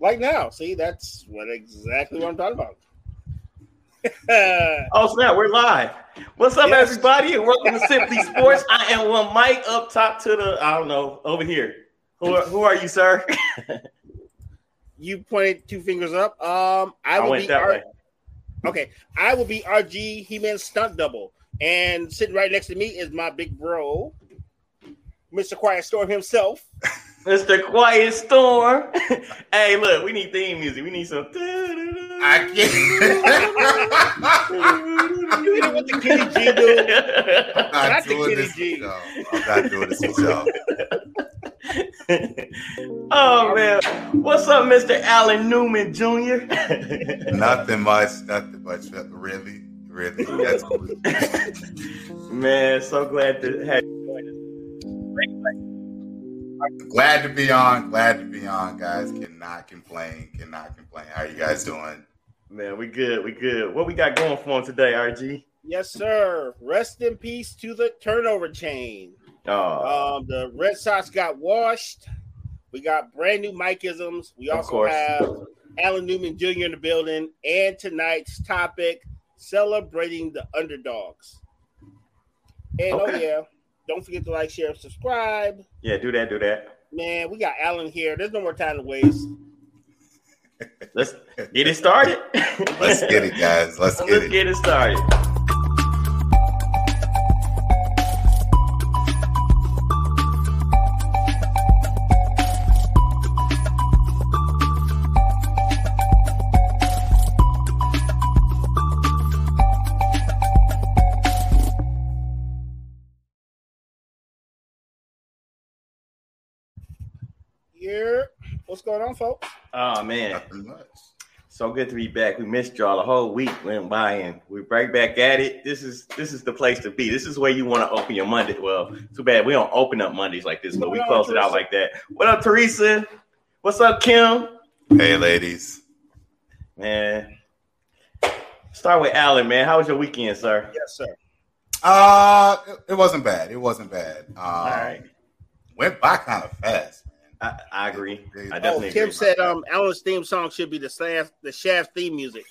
Like now. See, that's what exactly what I'm talking about. oh snap, we're live. What's up, Yes. everybody? And welcome to Simply Sports. I am one mic up top to the, I don't know, over here. Who are, who are you, sir? you pointed two fingers up. Um, I I will be that R- okay. I will be RG He-Man stunt double, and sitting right next to me is my big bro, Mr. Quiet Storm himself. Mr. Quiet Storm. hey, look, we need theme music. We need some. I can't. You know what the Kenny G do? I'm Not not the doing Kenny this G. with y'all. I'm not doing this with y'all. oh man, what's up, Mr. Alan Newman Jr.? Nothing much. Nothing much. Really, really. That's cool. man, so glad to have you. Glad to be on. Glad to be on, guys. Cannot complain. Cannot complain. How are you guys doing? Man, we good, we good. What we got going for him today, RG? Yes, sir. Rest in peace to the turnover chain. Oh, Um, the Red Sox got washed. We got brand new Mikeisms. We also have Alan Newman Jr. in the building. And tonight's topic celebrating the underdogs. And oh, yeah, don't forget to like, share, and subscribe. yeah, do that, do that. Man, we got Alan here. There's no more time to waste. Let's get it started. Let's get it, guys. Let's get Let's it. get it started. Here, what's going on, folks? Oh man, so good to be back. We missed y'all A whole week. Went by and we right back at it. This is this is the place to be. This is where you want to open your Monday. Well, too bad we don't open up Mondays like this, but we close it out like that. What up, Teresa? What's up, Kim? Hey, ladies. Man, start with Alan. Man, how was your weekend, sir? Yes, sir. Uh, it, it wasn't bad. It wasn't bad. Um, All right, Went by kind of fast, man. I, I agree. I Oh, definitely Kim agree. said um Alan's theme song should be the Shaft, the Shaft theme music.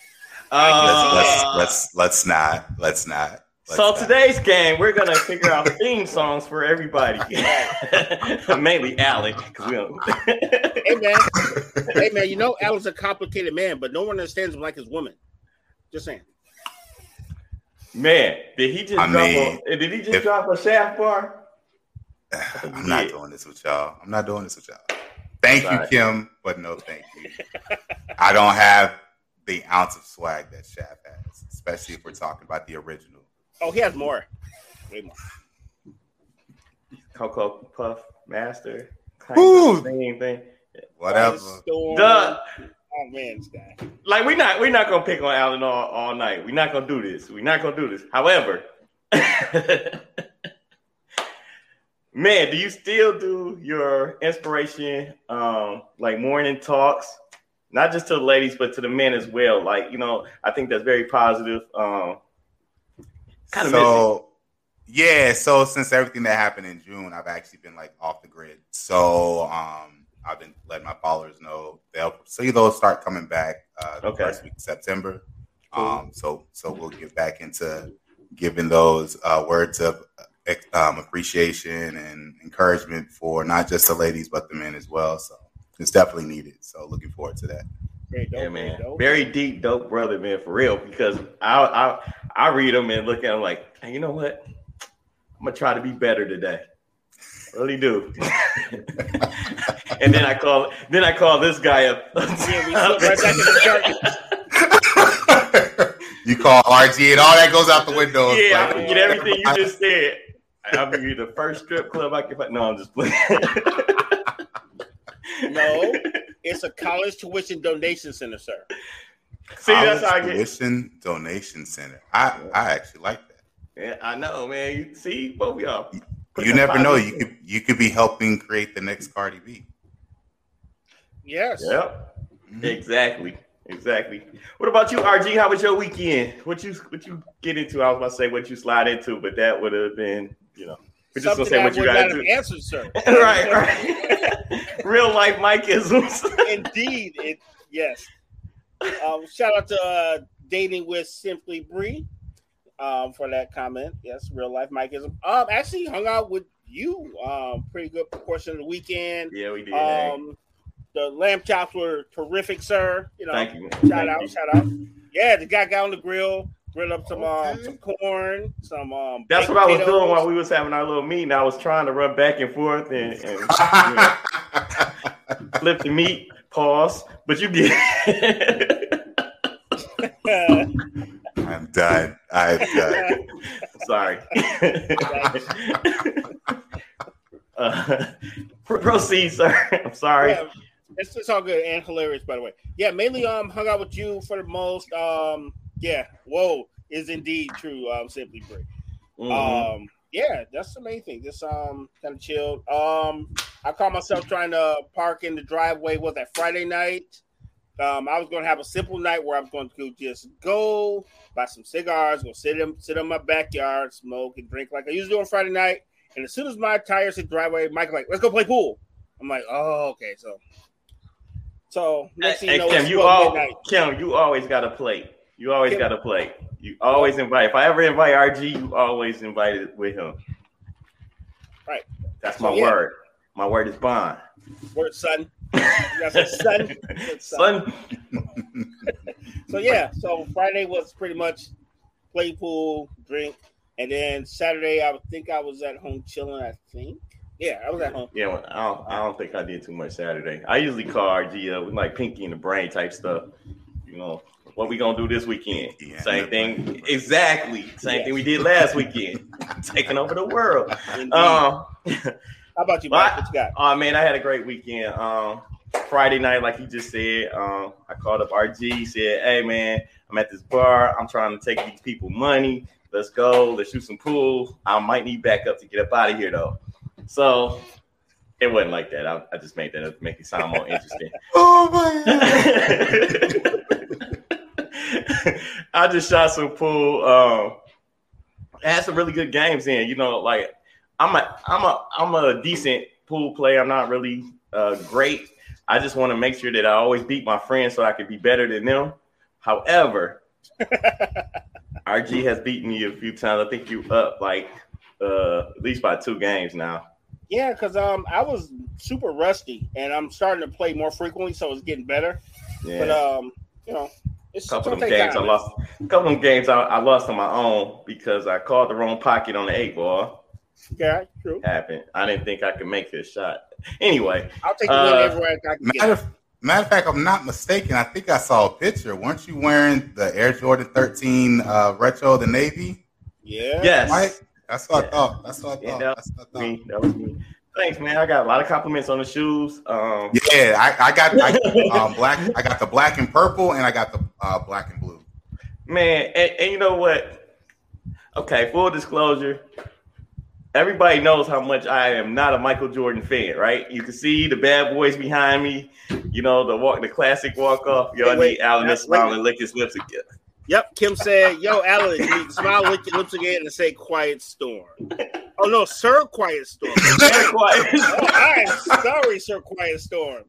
Uh, Let's let's let's not. Let's not. Let's So not. today's game, we're gonna figure out theme songs for everybody. Mainly Alec, because we don't. Hey man, hey man, you know Alan's a complicated man, but no one understands him like his woman. Just saying. Man, did he just I drop mean, a? Did he just if- drop a shaft bar? I'm not Yeah. doing this with y'all. I'm not doing this with y'all. Thank you, Kim, but no thank you. I don't have the ounce of swag that Shaft has, especially if we're talking about the original. Oh, he has more. Way more. Cocoa Puff Master. Woo! Same thing. Whatever. Storm. Duh. Oh man, this guy. Like we're not we're not gonna pick on Alan all, all night. We're not gonna do this. We're not gonna do this. However, man, do you still do your inspiration um like morning talks? Not just to the ladies, but to the men as well. Like, you know, I think that's very positive. Um kind of so yeah, so since everything that happened in June, I've actually been like off the grid. So um I've been letting my followers know they'll see those start coming back uh the Okay. first week of September. Cool. Um so so we'll get back into giving those uh words of um, appreciation and encouragement for not just the ladies but the men as well. So it's definitely needed. So looking forward to that. Very dope. Yeah, man. dope. Very deep, dope brother, man, for real. Because I I I read them and look at them like, hey, you know what? I'm gonna try to be better today. Really do. and then I call then I call this guy up. Yeah, we right back in the you call RG and all that goes out the window. It's yeah, I like- forget everything you just said. I'll be the first strip club I can find. No, I'm just playing. No, it's a college tuition donation center, sir. See, that's how I College get. tuition donation center. I I actually like that. Yeah, I know, man. You see, both of y'all. You never know. You could you could be helping create the next Cardi B. Yes. Yep. Mhm. Exactly. Exactly. What about you, RG? How was your weekend? What you what you get into? I was about to say what you slide into, but that would have been, you know, we're just Something gonna say what you would got not have answered, sir. right, right, real life Mike isms. Indeed, it yes. Um, shout out to uh, dating with Simply Bree um, for that comment. Yes, real life Mikeism. Um, actually hung out with you um pretty good portion of the weekend. Yeah, we did. Um, the lamb chops were terrific, sir. You know, Thank you. shout Thank out, you. shout out. Yeah, the guy got on the grill, grilled up some um some corn, some um. That's baked what I was doing while we was having our little meeting. I was trying to run back and forth and, and you know, flip the meat, pause. But you get I'm done. I'm done. sorry. uh, pro- proceed, sir. I'm sorry. Yeah, it's, it's all good and hilarious, by the way. Yeah, mainly um hung out with you for the most. Um, yeah, whoa is indeed true. Um, simply Bree. Mhm. Um, yeah, that's the main thing. Just um, kind of chilled. Um, I caught myself trying to park in the driveway. Was that Friday night? Um, I was going to have a simple night where I was going to just go buy some cigars, go sit in sit in my backyard, smoke and drink like I usually do on Friday night. And as soon as my tires hit the driveway, Mike's like, "Let's go play pool." I'm like, "Oh, okay." So, so next thing you know, Kim, it's you all. Kim, you always got to play. You always got to play. You always invite. If I ever invite RG, you always invite it with him. Right. That's my So, yeah. word. My word is bond. Word, son. Son. Son, So yeah, so Friday was pretty much play pool, drink, and then Saturday I think I was at home chilling. I think, yeah, I was at home. yeah, well, I don't, I don't think I did too much Saturday. I usually call RG up with like Pinky in the Brain type stuff. You know, what we gonna do this weekend? Pinky and Same thing, Brain. exactly. Same Yeah. thing we did last weekend, taking over the world. Um, How about you, Mike? What you got? Oh man, I had a great weekend. Um, Friday night, like you just said, um, I called up RG, said, "Hey man, I'm at this bar. I'm trying to take these people money. Let's go. Let's shoot some pool. I might need backup to get up out of here though." So it wasn't like that. I, I just made that up to make it sound more interesting. oh my god. I just shot some pool. Um, I had some really good games in. You know, like I'm a I'm a I'm a decent pool player. I'm not really uh, great. I just want to make sure that I always beat my friends so I can be better than them. However, RG has beaten me a few times. I think you up like uh, at least by two games now. Yeah, because um I was super rusty, and I'm starting to play more frequently, so it's getting better. Yeah. But um, you know, it's A couple of them take games I lost. A couple of them games I, I lost on my own because I called the wrong pocket on the eight ball. Yeah, true. Happened. I didn't think I could make this shot. Anyway, I'll take the Uh, win everywhere I can. Matter of, matter of fact, I'm not mistaken. I think I saw a picture. Weren't you wearing the Air Jordan 13 uh, retro, the Navy? Yeah. yes, Mike? That's what Yeah. I thought. That's what I Yeah, thought. that That's what I thought. me. That was me. Thanks, man. I got a lot of compliments on the shoes. Um, Yeah, I, I got I, um, black. I got the black and purple, and I got the uh, black and blue. man, and, and you know what? Okay, full disclosure. Everybody knows how much I am not a Michael Jordan fan, right? You can see the bad boys behind me. You know the walk, the classic walk off. Yo, I Wait, wait, need Alan to wait. smile and lick his lips again. Yep. Kim said, "Yo, Alan, you need to smile, lick your lips again, and say quiet storm." Oh no, Sir Quiet Storm. Very quiet. oh, I am sorry, Sir Quiet Storm.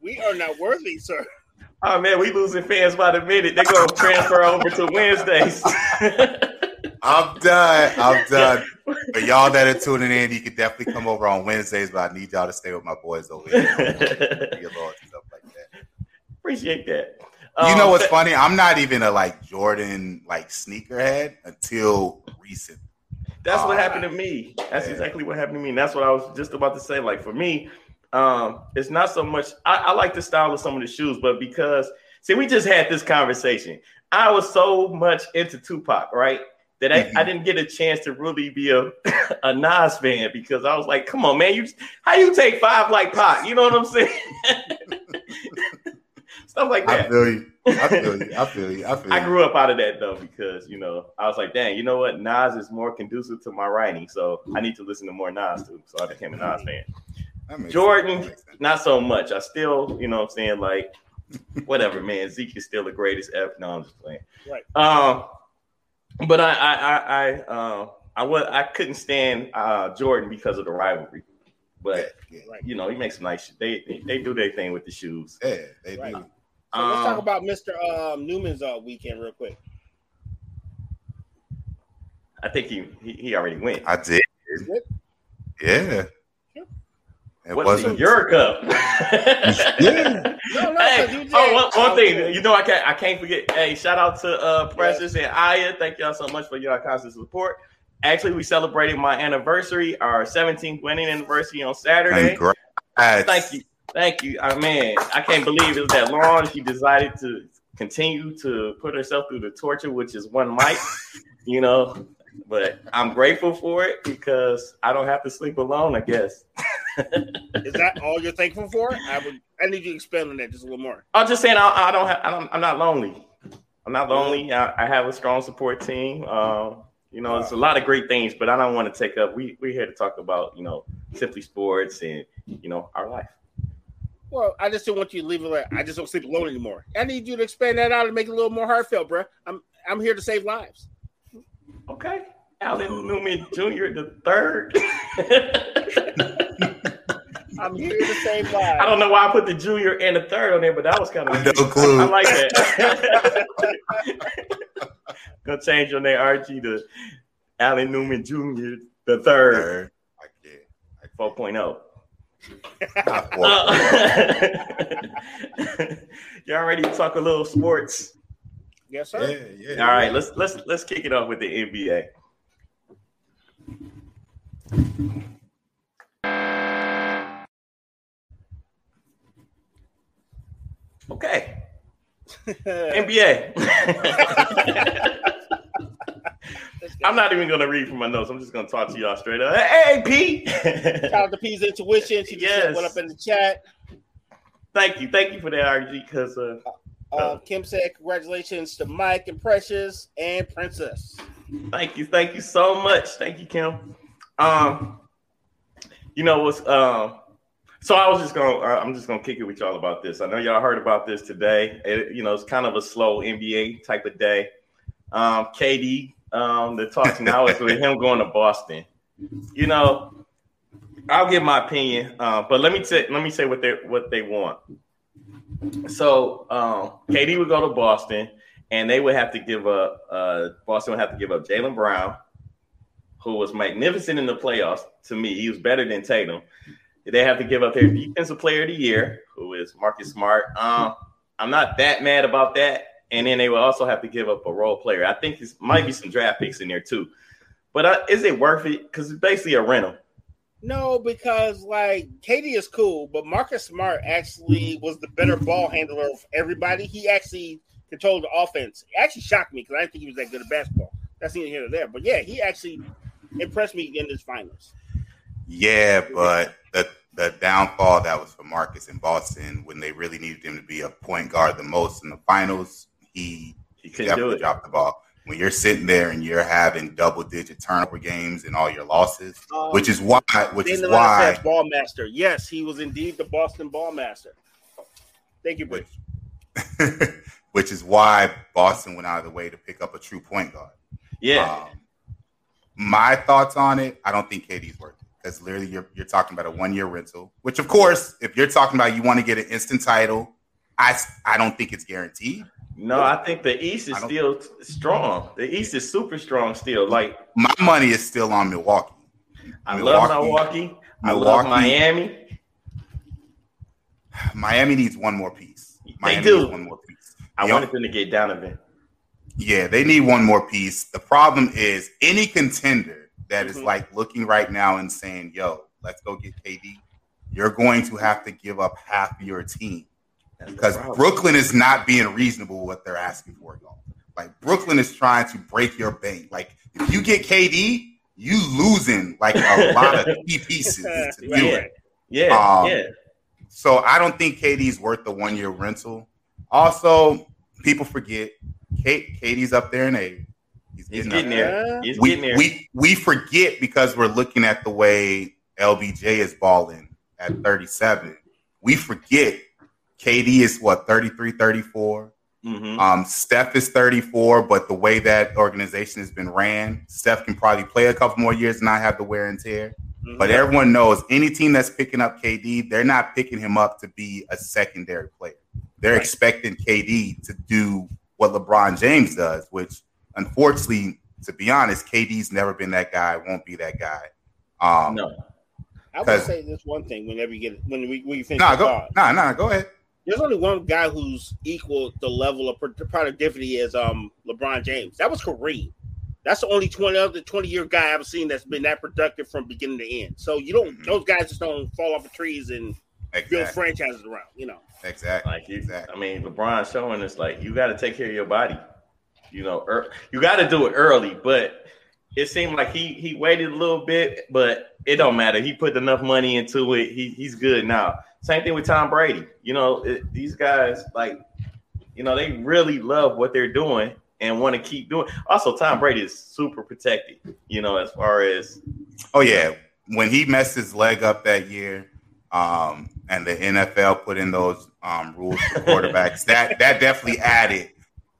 We are not worthy, sir. Oh man, we losing fans by the minute. They're gonna transfer over to Wednesdays. I'm done. I'm done. For y'all that are tuning in, you can definitely come over on Wednesdays, but I need y'all to stay with my boys over here. Your lord, stuff like that. Appreciate that. You know Um, what's funny? I'm not even a like Jordan like sneakerhead until recent. That's what Uh, happened to me. That's exactly what happened to me. And that's what I was just about to say. Like for me, um, it's not so much. I, I like the style of some of the shoes, but because see, we just had this conversation. I was so much into Tupac, right? That I. I didn't get a chance to really be a a Nas fan because I was like, come on, man, you how you take five like Pac? You know what I'm saying? Stuff like that. I feel you. I feel you. I feel you. I feel you. I you. grew up out of that though because you know I was like, dang, you know what? Nas is more conducive to my writing, so I need to listen to more Nas too. So I became a Nas fan. That makes Jordan, sense. That makes sense. Not so much. I still, you know, what I'm saying like, whatever, man. Zeke is still the greatest ever. No, I'm just playing. Right. Um, but I, I, I, I, uh, I was, I couldn't stand uh, Jordan because of the rivalry. but Yeah, Right. you know, he makes some nice. They they, they do their thing with the shoes. yeah, they Right. do. So let's talk Um, about Mr. Um, Newman's uh, weekend real quick. I think he he, he already went. I did. Good. Yeah. It What's wasn't. your Cup? Yeah. No, no, Hey, 'cause you oh, did- one, one I thing, you know, I can't, I can't forget. Hey, shout out to uh, Precious and Aya. Thank y'all so much for your constant support. Actually, we celebrated my anniversary, our 17th wedding anniversary on Saturday. Congrats. Thank you, thank you. I mean, I can't believe it was that long. She decided to continue to put herself through the torture, which is one mic, you know. But I'm grateful for it because I don't have to sleep alone. I guess. Is that all you're thankful for? I would. I need you to expand on that just a little more. I'm just saying I, I don't have I don't, I'm not lonely. I'm not lonely. I, I have a strong support team. Um, you know, it's a lot of great things, but I don't want to take up. We we're here to talk about you know simply sports and you know our life. Well, I just don't want you to leave it like I just don't sleep alone anymore. I need you to expand that out and make it a little more heartfelt, bro. I'm I'm here to save lives. Okay. Alan Newman Jr. the third. I'm here to save lives. I don't know why I put the junior and the third on there, but that was kind of no clue. I, I like that. Gonna change your name, RG, to Alan Newman Jr. the third. I can't. I can't. 4.0. Uh, Y'all ready to talk a little sports. Yes, sir. Yeah, yeah, All right, yeah. let's let's let's kick it off with the NBA. Okay. NBA. I'm not even gonna read from my notes. I'm just gonna talk to y'all straight up. Hey, Pete. Shout out to P's Intuition. She just Yes. what up in the chat. thank you, thank you for that, RG. Because uh, Uh, Kim said, "Congratulations to Mike and Precious and Princess." Thank you, thank you so much. Thank you, Kim. Um, you know what's um, so I was just gonna uh, I'm just gonna kick it with y'all about this. I know y'all heard about this today. It, you know, it's kind of a slow NBA type of day. Um, KD, um, the talks now is with him going to Boston. You know, I'll give my opinion, uh, but let me say let me say what they what they want. So um, KD would go to Boston and they would have to give up. Uh, Boston would have to give up Jaylen Brown, who was magnificent in the playoffs. To me, he was better than Tatum. They have to give up their defensive player of the year, who is Marcus Smart. Um, I'm not that mad about that. And then they will also have to give up a role player. I think there might be some draft picks in there too. But uh, is it worth it? Because it's basically a rental. No, because like KD is cool, but Marcus Smart actually was the better ball handler of everybody. He actually controlled the offense. It actually shocked me because I didn't think he was that good at basketball. That's neither here nor there. But yeah, he actually impressed me in this finals. Yeah, but the the downfall that was for Marcus in Boston when they really needed him to be a point guard the most in the finals, he He couldn't do definitely it. dropped the ball. When you're sitting there and you're having double digit turnover games and all your losses, Um, which is why which is why says ball master. Yes, he was indeed the Boston ball master. Thank you, which, which is why Boston went out of the way to pick up a true point guard. Yeah. Um, my thoughts on it, I don't think KD's worth it because literally you're you're talking about a one year rental. Which, of course, if you're talking about you want to get an instant title, I I don't think it's guaranteed. No, I think the East is still strong. The East is super strong still. Like My money is still on Milwaukee. I love Milwaukee. I love Miami. Miami needs one more piece. Miami do. needs one more piece. I The wanted them to get Donovan. Yeah, they need one more piece. The problem is any contender that is Mhm. like looking right now and saying, "Yo, let's go get KD," you're going to have to give up half your team That's because. Brooklyn is not being reasonable what they're asking for. Y'all. Like Brooklyn is trying to break your bank. Like if you get KD, you losing like a lot of key pieces to do Yeah. it. Yeah, Um, yeah. So I don't think KD's worth the one year rental. Also, people forget Kate, KD's up there in age. He's getting getting up there. He's We, getting there. we we forget because we're looking at the way LBJ is balling at 37. We forget KD is what 33, 34. Mhm. Um, Steph is 34, but the way that organization has been ran, Steph can probably play a couple more years and not have the wear and tear. Mm-hmm. But everyone knows any team that's picking up KD, they're not picking him up to be a secondary player. They're right. expecting KD to do what LeBron James does, which unfortunately, to be honest, KD's never been that guy, won't be that guy. Um, no. I would say this one thing whenever you get when we when you finish. Nah, go, nah, nah, go ahead. There's only one guy who's equal the level of productivity as um LeBron James. That was Kareem. That's the only 20 other 20 year guy I've seen that's been that productive from beginning to end. So you don't mm-hmm. those guys just don't fall off the trees and exactly. build franchises around, you know. Exactly. Like you, exactly. I mean, LeBron showing us like you got to take care of your body. You know, er, you got to do it early, but it seemed like he he waited a little bit, but it don't matter. He put enough money into it. He he's good now. Same thing with Tom Brady. You know, it, these guys like, you know, they really love what they're doing and want to keep doing. Also, Tom Brady is super protected. You know, as far as oh yeah, when he messed his leg up that year, um, and the NFL put in those um, rules for quarterbacks, that that definitely added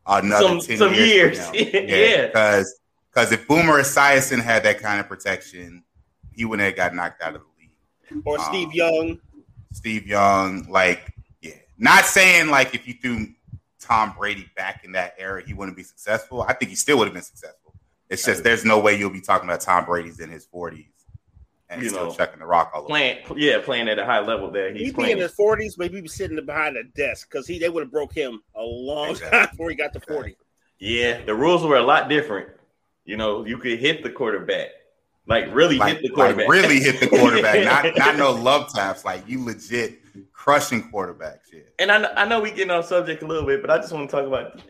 another some, 10 some years. years. yeah, because because if Boomer Esiason had that kind of protection, he wouldn't have got knocked out of the league. Or um, Steve Young. Steve Young, like yeah, not saying like if you threw Tom Brady back in that era, he wouldn't be successful. I think he still would have been successful. It's just there's no way you'll be talking about Tom Brady's in his 40s and you still know, chucking the rock all over. Playing, yeah, playing at a high level there. He's He'd be in his 40s, but he'd be sitting behind a desk because he they would have broke him a long exactly. time before he got to 40. Yeah, the rules were a lot different. You know, you could hit the quarterback. Like really like, hit the quarterback. Like really hit the quarterback. not not no love taps. Like you legit crushing quarterbacks. Yeah. And I, I know we getting off subject a little bit, but I just want to talk about.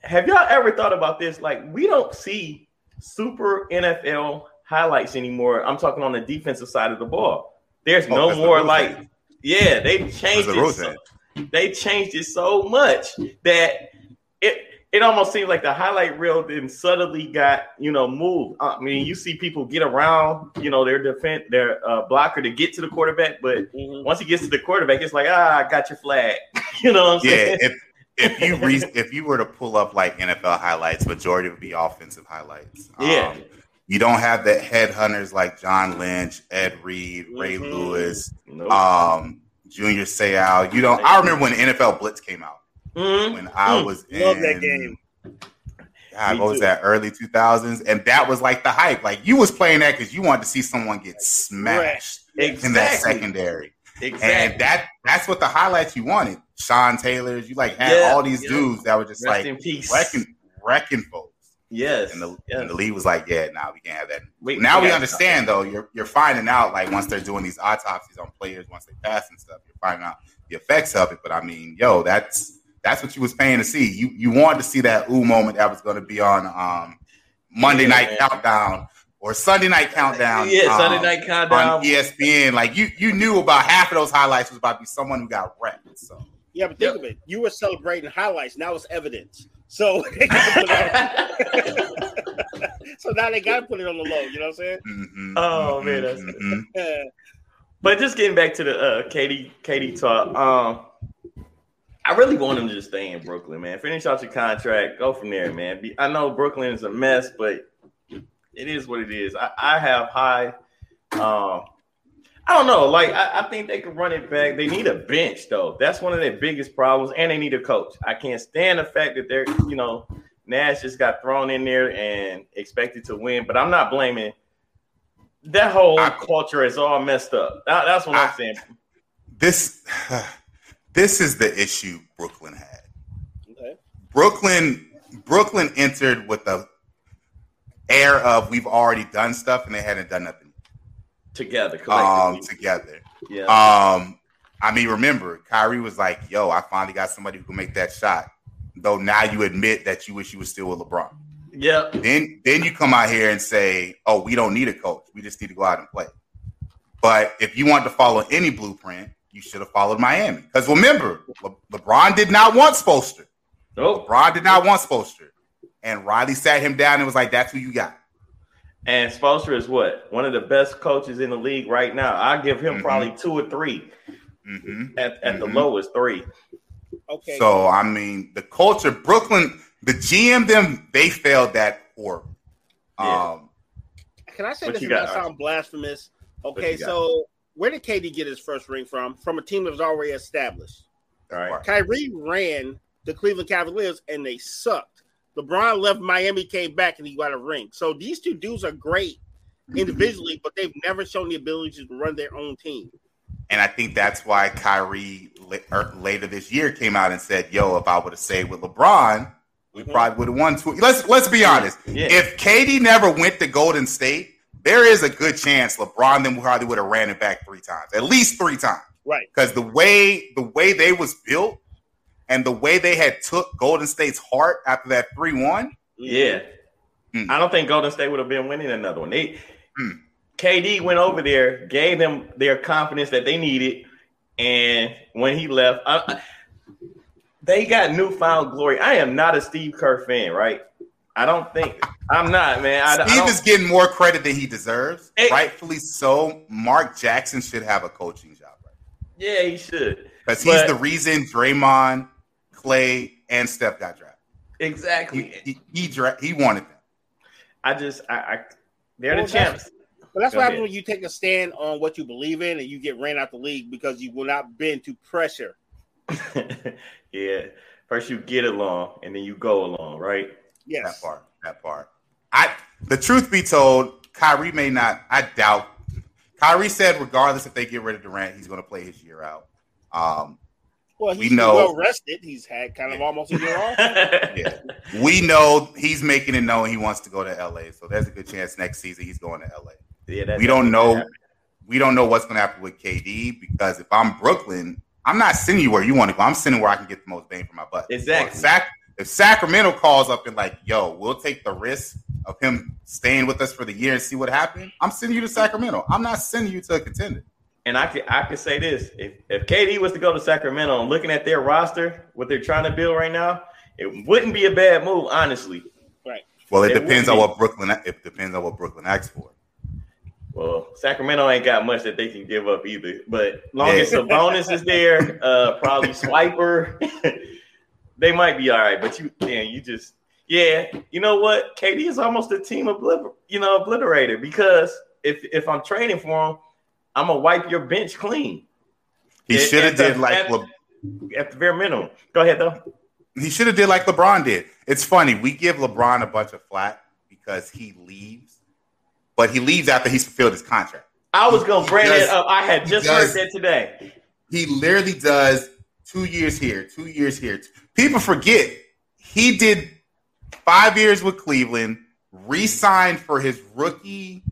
Have y'all ever thought about this? Like we don't see super NFL highlights anymore. I'm talking on the defensive side of the ball. There's oh, no more the like, yeah, they changed it. So, they changed it so much that it it almost seems like the highlight reel then suddenly got you know moved. I mean, you see people get around, you know, their defense, their uh, blocker to get to the quarterback, but mm-hmm. once he gets to the quarterback, it's like ah, I got your flag. you know what I'm yeah, saying? If, if you re- if you were to pull up like NFL highlights, majority would be offensive highlights. Yeah. Um, you don't have the headhunters like John Lynch, Ed Reed, Ray mm-hmm. Lewis, nope. um, Junior Seau. You don't. I remember when NFL Blitz came out. Mm-hmm. When I mm. was Love that game. God, what was that? Early two thousands, and that was like the hype. Like you was playing that because you wanted to see someone get smashed exactly. in that secondary. Exactly. And that that's what the highlights you wanted. Sean Taylor's, you like had yeah, all these yeah. dudes that were just Rest like wrecking wrecking folks. Yes. And the, yes. and the league was like, yeah, now nah, we can't have that. Wait, now we, we understand though. You're you're finding out like once they're doing these autopsies on players, once they pass and stuff, you're finding out the effects of it. But I mean, yo, that's that's what you was paying to see. You you wanted to see that ooh moment that was going to be on um, Monday yeah, Night man. Countdown or Sunday Night Countdown. Yeah, um, Sunday Night Countdown on ESPN. Like you you knew about half of those highlights was about to be someone who got wrecked. So yeah, but think yep. of it. You were celebrating highlights. Now it's evidence. So so now they got to put it on the low. You know what I'm saying? Mm-hmm, oh man, that's mm-hmm. But just getting back to the uh, Katie KD talk. Um, I really want him to just stay in Brooklyn, man. Finish out your contract, go from there, man. I know Brooklyn is a mess, but it is what it is. I, I have high. Um, I don't know. Like I, I, think they could run it back. They need a bench though. That's one of their biggest problems, and they need a coach. I can't stand the fact that they're, you know, Nash just got thrown in there and expected to win. But I'm not blaming. That whole I, culture is all messed up. That, that's what I, I'm saying. This. This is the issue Brooklyn had. Okay. Brooklyn Brooklyn entered with the air of we've already done stuff and they hadn't done nothing together. Um, together. Yeah. Um, I mean, remember, Kyrie was like, "Yo, I finally got somebody who can make that shot." Though now you admit that you wish you were still with LeBron. Yeah. Then then you come out here and say, "Oh, we don't need a coach. We just need to go out and play." But if you want to follow any blueprint, you should have followed Miami. Because remember, Le- LeBron did not want Spoelstra. Nope. LeBron did not want Spoelstra. And Riley sat him down and was like, that's who you got. And Spoelstra is what? One of the best coaches in the league right now. I give him mm-hmm. probably two or 3 mm-hmm. at, at mm-hmm. the lowest three. Okay. So I mean, the culture, Brooklyn, the GM, them they failed that horrible. Yeah. Um, Can I say this is gonna sound blasphemous? Okay, so where did KD get his first ring from? From a team that was already established. All right. Kyrie ran the Cleveland Cavaliers and they sucked. LeBron left Miami, came back, and he got a ring. So these two dudes are great individually, but they've never shown the ability to run their own team. And I think that's why Kyrie er, later this year came out and said, "Yo, if I would have stayed with LeBron, we mm-hmm. probably would have won." Two. Let's let's be honest. Yeah. If KD never went to Golden State, there is a good chance LeBron then probably would have ran it back three times, at least three times. Right. Because the way the way they was built and the way they had took Golden State's heart after that three one. Yeah. Mm. I don't think Golden State would have been winning another one. They mm. KD went over there, gave them their confidence that they needed, and when he left, I, they got newfound glory. I am not a Steve Kerr fan, right? I don't think I'm not, man. I, Steve I is getting more credit than he deserves, it, rightfully so. Mark Jackson should have a coaching job, right? Yeah, he should, because he's the reason Draymond, Clay, and Steph got drafted. Exactly. He he, he, dra- he wanted them. I just I, I they're well, the champs. But that's Go what happens when you take a stand on what you believe in and you get ran out the league because you will not bend to pressure. yeah. First you get along and then you go along, right? Yes. That part. That part. I the truth be told, Kyrie may not. I doubt. Kyrie said, regardless if they get rid of Durant, he's going to play his year out. Um, well, he's we know, well rested. He's had kind of almost a year off. yeah, we know he's making it known he wants to go to LA. So there's a good chance next season he's going to LA. Yeah, we don't know. We don't know what's going to happen with KD because if I'm Brooklyn, I'm not sending you where you want to go. I'm sending where I can get the most bang for my buck. Exactly. So if, Sac- if Sacramento calls up and like, "Yo, we'll take the risk of him staying with us for the year and see what happens," I'm sending you to Sacramento. I'm not sending you to a contender. And I could I could say this: if if KD was to go to Sacramento and looking at their roster, what they're trying to build right now, it wouldn't be a bad move, honestly. Right. Well, it, it depends on what Brooklyn. It depends on what Brooklyn asks for. Well, Sacramento ain't got much that they can give up either. But long as the bonus is there, uh, probably Swiper, they might be all right. But you, man, you just, yeah, you know what? KD is almost a team obliter, you know, obliterator because if if I'm trading for him, I'm gonna wipe your bench clean. He should have did like at, Le- at the bare minimum. Go ahead though. He should have did like LeBron did. It's funny we give LeBron a bunch of flack because he leaves but he leaves after he's fulfilled his contract. I was going to bring it up. I had just does, heard that today. He literally does two years here, two years here. People forget he did five years with Cleveland, re-signed for his rookie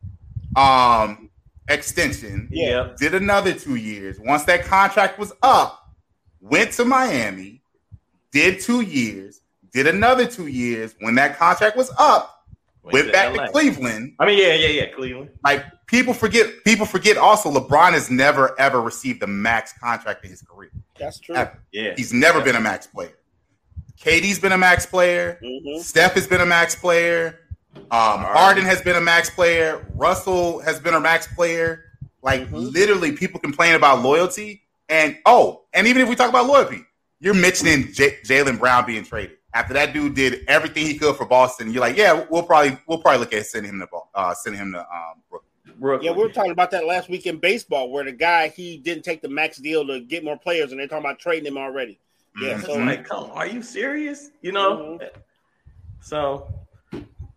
um, extension. Yeah. Did another two years. Once that contract was up, went to Miami, did two years, did another two years. When that contract was up, went, back LA. to Cleveland. I mean, yeah, yeah, yeah, Cleveland. Like people forget, people forget also LeBron has never ever received a max contract in his career. That's true. Ever. Yeah, he's never yeah. been a max player. KD's been a max player. Mm-hmm. Steph has been a max player. Um, Harden has been a max player. Russell has been a max player. Like mm-hmm. literally, people complain about loyalty, and oh, and even if we talk about loyalty, you're mentioning J- Jaylen Brown being traded after that dude did everything he could for Boston, you're like, yeah, we'll probably we'll probably look at sending him to uh, sending him to um, Brooklyn. Brooklyn. Yeah, we were talking about that last week in baseball, where the guy he didn't take the max deal to get more players, and they're talking about trading him already. Yeah, mm-hmm. so like, come, are you serious? You know, mm-hmm. so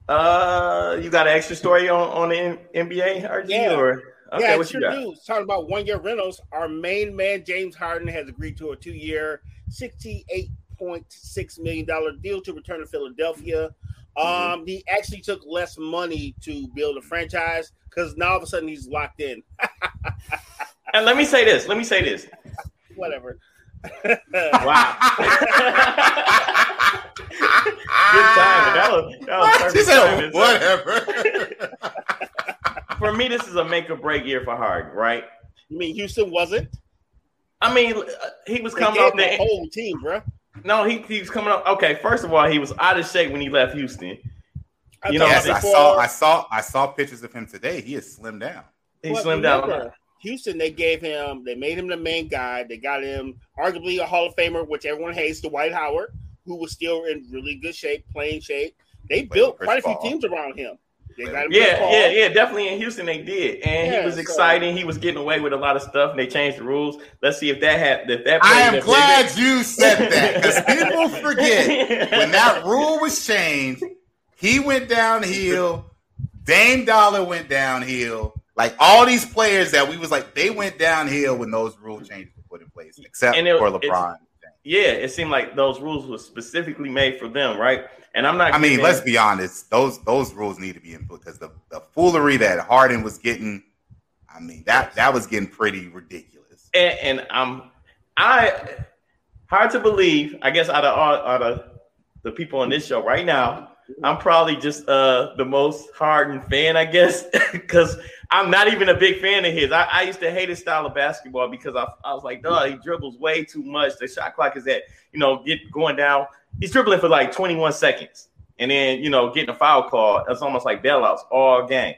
uh, you got an extra story on on the NBA, RG, yeah. or okay, yeah, what you got? News. Talking about one year rentals, our main man James Harden has agreed to a two year, sixty eight $1.6 million deal to return to Philadelphia. Mm-hmm. Um, he actually took less money to build a franchise because now all of a sudden he's locked in. and let me say this. Let me say this. Whatever. Wow. Good time. That was, that was perfect time, whatever. for me, this is a make or break year for Harden, right? You mean Houston wasn't? I mean, uh, he was coming off the whole team, bro. No, he, he was coming up. Okay, first of all, he was out of shape when he left Houston. You know, yes, I saw, I saw, I saw pictures of him today. He is slimmed down. He slimmed remember, down. Houston, they gave him, they made him the main guy. They got him arguably a Hall of Famer, which everyone hates, Dwight Howard, who was still in really good shape, playing shape. They built quite a few teams around him. Yeah, yeah, yeah, definitely in Houston they did, and yeah, he was so. exciting. He was getting away with a lot of stuff, and they changed the rules. Let's see if that happened. if that. I am glad you said that because people forget when that rule was changed. He went downhill. Dame Dolla went downhill. Like all these players that we was like, they went downhill when those rule changes were put in place, except it, for LeBron. Yeah, it seemed like those rules were specifically made for them, right? And I'm not. I mean, let's be honest; those those rules need to be in because the the foolery that Harden was getting, I mean that that was getting pretty ridiculous. And, and I'm I hard to believe. I guess out of all out of the people on this show right now, I'm probably just uh the most hardened fan, I guess, because I'm not even a big fan of his. I, I, used to hate his style of basketball because I, I was like, dog, he dribbles way too much. The shot clock is at, you know, get going down. He's dribbling for like 21 seconds. And then, you know, getting a foul call, that's almost like bailouts all game.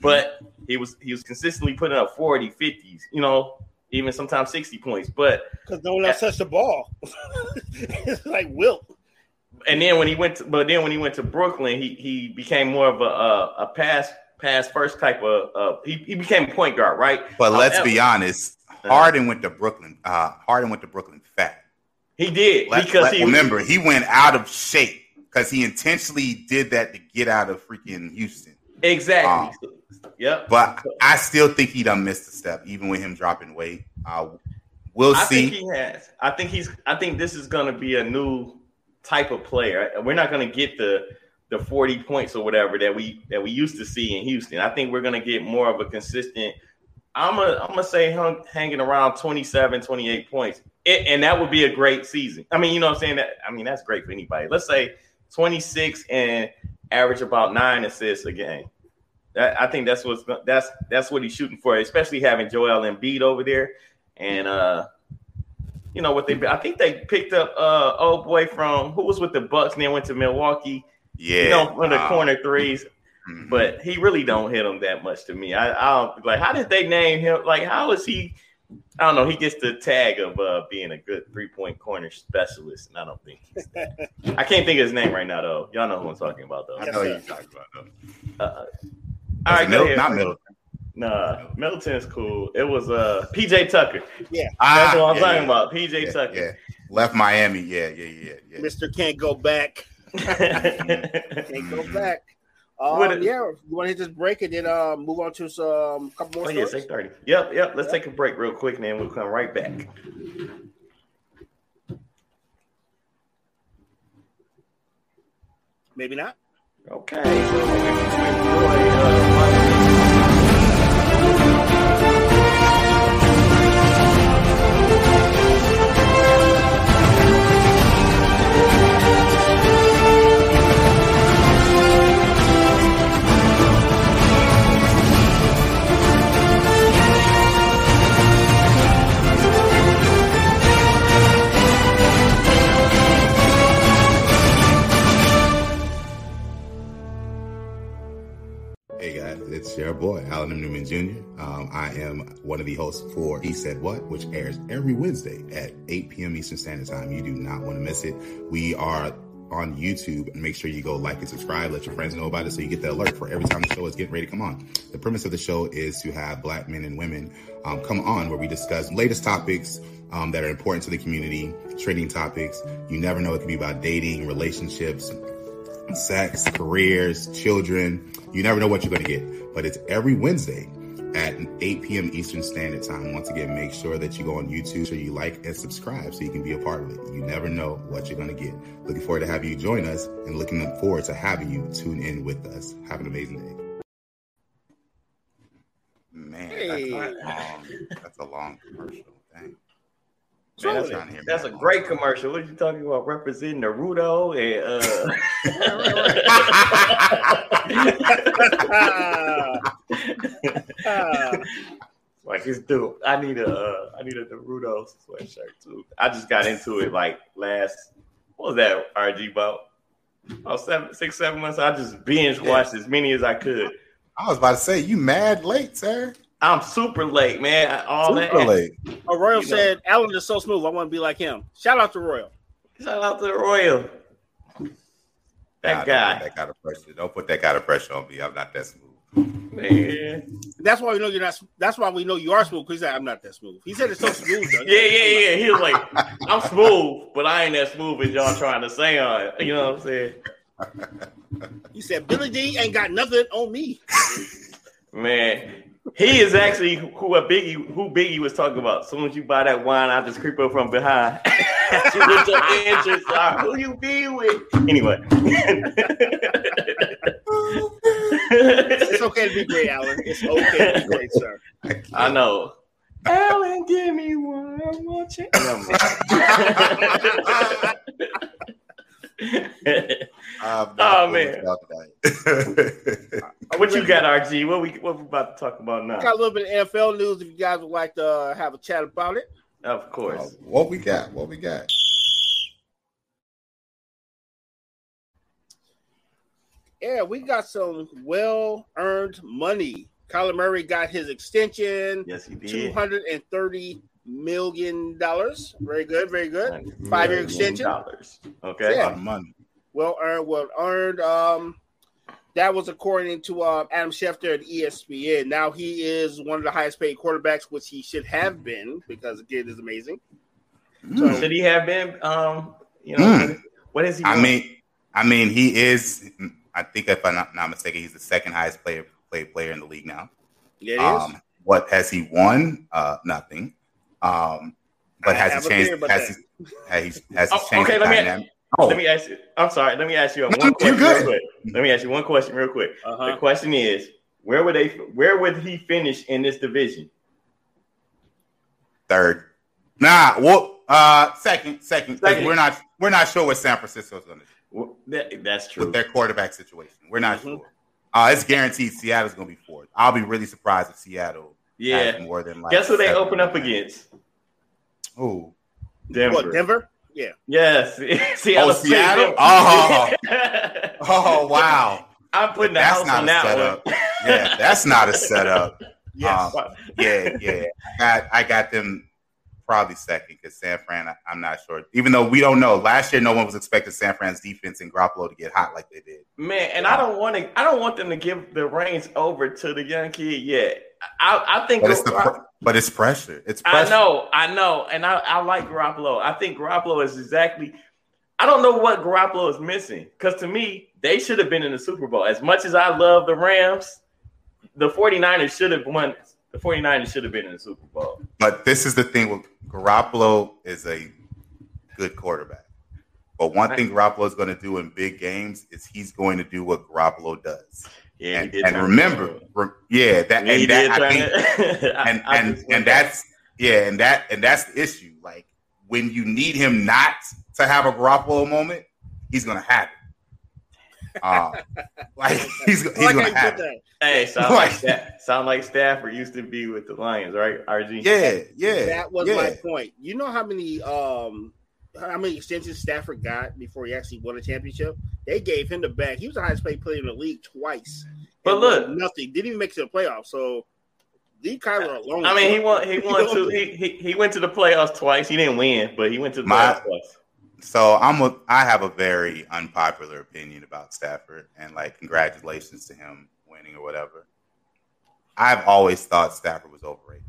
But he was he was consistently putting up 40, 50s, you know, even sometimes 60 points. But because no one else touched the ball. it's like Wilt and then when he went to, but then when he went to Brooklyn, he he became more of a a, a pass pass first type of uh, he, he became a point guard, right? But let's be honest. Harden went to Brooklyn. Uh, Harden went to Brooklyn fat. He did let, because let, he remember he went out of shape because he intentionally did that to get out of freaking Houston. Exactly. Um, yep. But I still think he done missed a step, even with him dropping weight. Uh, we'll see I see. think he has. I think he's. I think this is going to be a new type of player. We're not going to get the the 40 points or whatever that we that we used to see in Houston. I think we're going to get more of a consistent I'm gonna I'm gonna say hung, hanging around 27, 28 points. It, and that would be a great season. I mean, you know what I'm saying? That I mean, that's great for anybody. Let's say 26 and average about 9 assists a game. That, I think that's what's that's that's what he's shooting for, especially having Joel Embiid over there and uh you know what they I think they picked up uh old boy from who was with the Bucks and then went to Milwaukee. Yeah, you know, one of the corner 3s mm-hmm. but he really don't hit them that much to me. I, I don't like how did they name him? Like how is he? I don't know. He gets the tag of uh, being a good three point corner specialist, and I don't think he's that. I can't think of his name right now, though. Y'all know who I'm talking about, though. I know who you're talking about, though. Uh, all right, Middle, not Middleton. Nah, Middleton is cool. It was uh PJ Tucker. Yeah, that's what I'm yeah, talking yeah. about. PJ yeah, Tucker. Yeah, left Miami. Yeah, yeah, yeah, yeah. Mister can't go back. can't go back. Um, yeah, you want to hit this break and then uh, move on to some couple more. Oh, stories? yeah, 30. Yep, yep. Let's take a break real quick, and then we'll come right back. Maybe not. Okay. So It's your boy, Alan M. Newman Jr. Um, I am one of the hosts for He Said What, which airs every Wednesday at 8 p.m. Eastern Standard Time. You do not want to miss it. We are on YouTube make sure you go like and subscribe. Let your friends know about it so you get the alert for every time the show is getting ready to come on. The premise of the show is to have black men and women um, come on where we discuss latest topics um, that are important to the community, trending topics. You never know. It could be about dating, relationships, sex, careers, children. You never know what you're going to get, but it's every Wednesday at 8 p.m. Eastern Standard Time. Once again, make sure that you go on YouTube, so you like and subscribe so you can be a part of it. You never know what you're going to get. Looking forward to have you join us and looking forward to having you tune in with us. Have an amazing day. Man, hey. that's, a long, um, that's a long commercial. Dang. Man, that's, a, that's a great commercial. What are you talking about? Representing Naruto and uh like it's dope. I need a uh, I need a Naruto sweatshirt too. I just got into it like last what was that RG about? Oh, seven, six, seven months. I just binge watched as many as I could. I was about to say, you mad late, sir. I'm super late, man. All super that. late. Oh, Royal said, know. Alan is so smooth. I want to be like him. Shout out to Royal. Shout out to Royal. That Nah, guy. That kind of pressure. Don't put that kind of pressure on me. I'm not that smooth. Man. That's why we know you're not. That's why we know you are smooth. Because he said I'm not that smooth. He said it's so smooth. Though. Yeah, yeah, yeah. He was like, I'm smooth, but I ain't that smooth as y'all trying to say on it. You know what I'm saying? He said Billy D ain't got nothing on me. Man, he is actually who a Biggie who Biggie was talking about. As soon as you buy that wine, I just creep up from behind. See what your interests are. Who you be with? Anyway. It's okay to be great, Alan. It's okay to be great, sir. I know. Alan, give me one more chance. Oh, man. about that. what you got, RG? What we what we about to talk about now? Got a little bit of NFL news. If you guys would like to uh, have a chat about it. Of Uh, course. what we got? What we got? Yeah, we got some well earned money. Kyler Murray got his extension, Yes, he did. hundred and thirty million dollars. Very good, very good. Five-year extension. Dollars. Okay. A Yeah. lot of money. Well earned, well earned. Um, that was according to um, Adam Schefter at ESPN. Now he is one of the highest paid quarterbacks, which he should have been because the kid is amazing. Mm. Should he have been? Um, you know, Mm. what is he? I mean, I mean, he is. I think if I'm not, not mistaken, he's the second highest player played player in the league now. Yeah, it is. Um, what has he won? Uh, nothing. Um, but I has have he changed? about Has he, has he, has Oh, changed okay, let me- dynamic? Oh, let me ask you. I'm sorry. Let me ask you No, one you question. good. Real quick. Let me ask you one question real quick. The uh-huh. question is, where would they? Where would he finish in this division? third. Nah, well, uh, second, second. 'cause Second. We're not. We're not sure what San Francisco's going to do Well, that- that's true. with their quarterback situation. We're not Mhm. sure. Uh, it's guaranteed Seattle's going to be fourth. I'll be really surprised if Seattle Yeah. more than like. Guess who they open up against? Ooh. Denver. What Denver? Yeah. Yes. Seattle. Oh, Seattle? Oh. Oh wow, I'm putting the that's house not on a that setup. one. Yeah, that's not a setup. Yes. Um, yeah, yeah. I got I got them probably second because San Fran. I'm not sure. Even though we don't know, last year no one was expecting San Fran's defense and Garoppolo to get hot like they did. Man, and I don't want to. I don't want them to give the reins over to the young kid yet. I, I think. But it's the pr- but it's pressure. It's I know, I know, and I, I like Garoppolo. I think Garoppolo is exactly. I don't know what Garoppolo is missing because to me, they should have been in the Super Bowl. As much as I love the Rams, the 49ers should have won. The 49ers should have been in the Super Bowl. But this is the thing with Garoppolo is a good quarterback. But one thing Garoppolo is going to do in big games is he's going to do what Garoppolo does. Yeah, and, and remember, re- yeah, that and that I think it. And I and and that's yeah, and that and that's the issue. Like when you need him not to have a Garoppolo moment, he's gonna have it. Um, like he's he's I like how gonna have it. that. Hey, sound like Like- Sta- sound like Stafford used to be with the Lions, right? RG. Yeah, yeah. That was yeah. my point. You know how many um how many extensions Stafford got before he actually won a championship? They gave him the bag. He was the highest paid player in the league twice. But look- nothing. Didn't even make it to the playoffs. So leave Kyler alone. I mean, he won. He won two. He, he he went to the playoffs twice. He didn't win, but he went to the My- playoffs twice. So I'm a I have a very unpopular opinion about Stafford and like congratulations to him winning or whatever. I've always thought Stafford was overrated.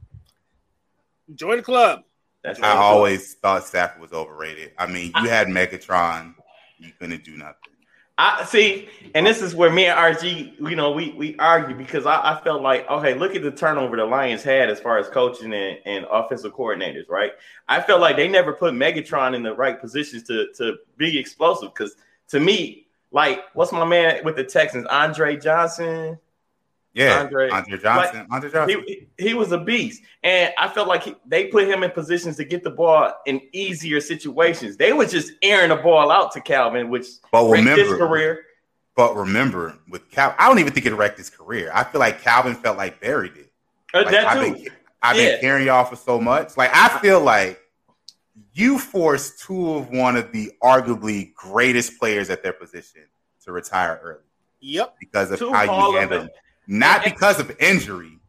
Join the club. That's I right. always thought Stafford was overrated. I mean, you had Megatron, you couldn't do nothing. I see, and this is where me and RG, you know, we we argue because I, I felt like, okay, look at the turnover the Lions had as far as coaching and, and offensive coordinators, right? I felt like they never put Megatron in the right positions to to be explosive. Because to me, like, what's my man with the Texans, Andre Johnson? Yeah, Andre- Andre, Johnson, Andre Johnson. He, he was a beast, and I felt like he, they put him in positions to get the ball in easier situations. They were just airing the ball out to Calvin, which but wrecked his career. but remember, with Cal, I don't even think it wrecked his career. I feel like Calvin felt like Barry did. Uh, Like, that I've too. been, I've Yeah. been carrying y'all for so much. Like I feel like you forced two of one of the arguably greatest players at their position to retire early Yep. because of Two how you of handle Fame- them. Not because of injury,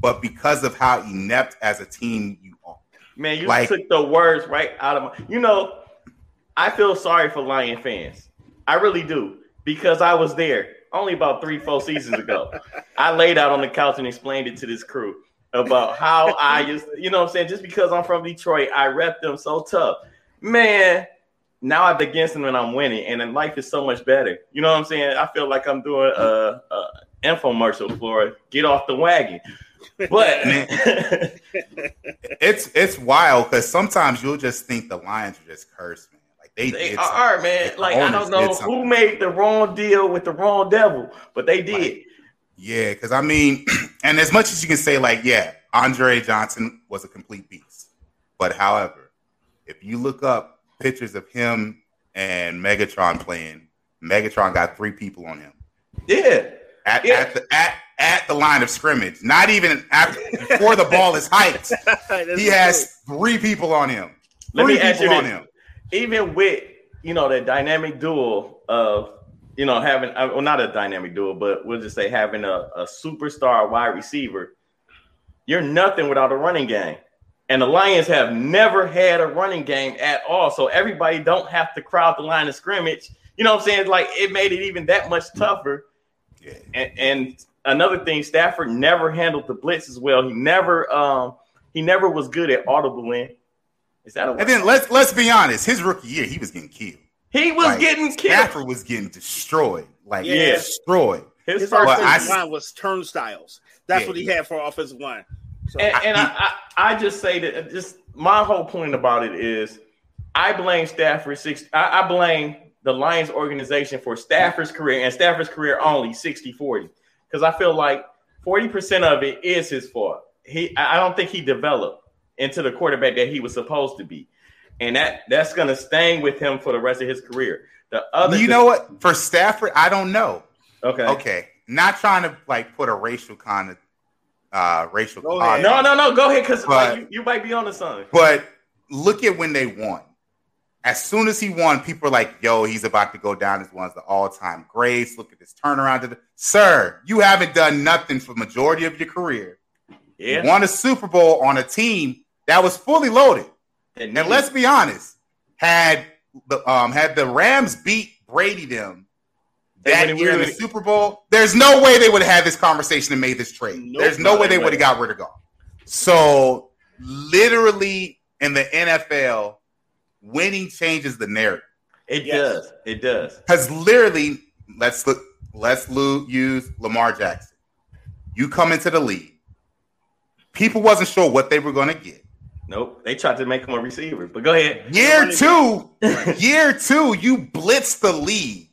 but because of how inept as a team you are. Man, you Like- took the words right out of my. You know, I feel sorry for Lion fans. I really do. because I was there only about three, four seasons ago. I laid out on the couch and explained it to this crew about how I just, you know what I'm saying? Just because I'm from Detroit, I rep them so tough. Man, now I'm against them and I'm winning, and then life is so much better. You know what I'm saying? I feel like I'm doing a, a infomercial for get off the wagon. But Man, it's it's wild because sometimes you'll just think the Lions are just cursed, man. Like they, are, something. man. Like I don't know who made the wrong deal with the wrong devil, but they did. Yeah, because I mean, and as much as you can say, like, yeah, Andre Johnson was a complete beast. But however, if you look up pictures of him and Megatron playing, Megatron got three people on him Yeah. At, Yeah. at the at, at the line of scrimmage. Not even after before the ball is hiked. He has three people on him. Let Three me ask you people on him. even with you know the dynamic duel of you know having uh, well not a dynamic duel but we'll just say having a, a superstar wide receiver you're nothing without a running game and the lions have never had a running game at all so everybody don't have to crowd the line of scrimmage you know what i'm saying like it made it even that much tougher. And, and another thing stafford never handled the blitz as well he never um he never was good at audibling is that a And then let's let's be honest. His rookie year, he was getting killed. he was Like, getting killed Stafford was getting destroyed. Like Yeah. destroyed. his His first Well, I offensive line was turnstiles. That's Yeah. what he had for offensive line. So And, and I, I, I just say that just my whole point about it is I blame Stafford six I, I blame the Lions organization for Stafford's career and Stafford's career only 60-40. Because I feel like 40% of it is his fault. He I I don't think he developed into the quarterback that he was supposed to be. And that that's gonna sting with him for the rest of his career. The other you know what? For Stafford, I don't know. okay. Okay, not trying to like put a racial kind of uh racial Go cog- No, no, no, go ahead, because But- you, you might be on to something. But look at when they won. As soon as he won, people are like, "Yo, he's about to go down as one of the all-time greats." Look at this turnaround, sir. You haven't done nothing for majority of your career. Yeah. You won a Super Bowl on a team that was fully loaded. And And let's be honest, had the um had the Rams beat Brady them that year in the Super Bowl, there's no way they would have had this conversation and made this trade. Nope. there's no way they would have got rid of Goff. So literally in the NFL, winning changes the narrative. It Yes. does. It does. Because literally, let's look, let's lo- use Lamar Jackson. You come into the league, people wasn't sure what they were going to get. Nope. They tried to make him a receiver. But go ahead. Year two, year two, you blitz the league,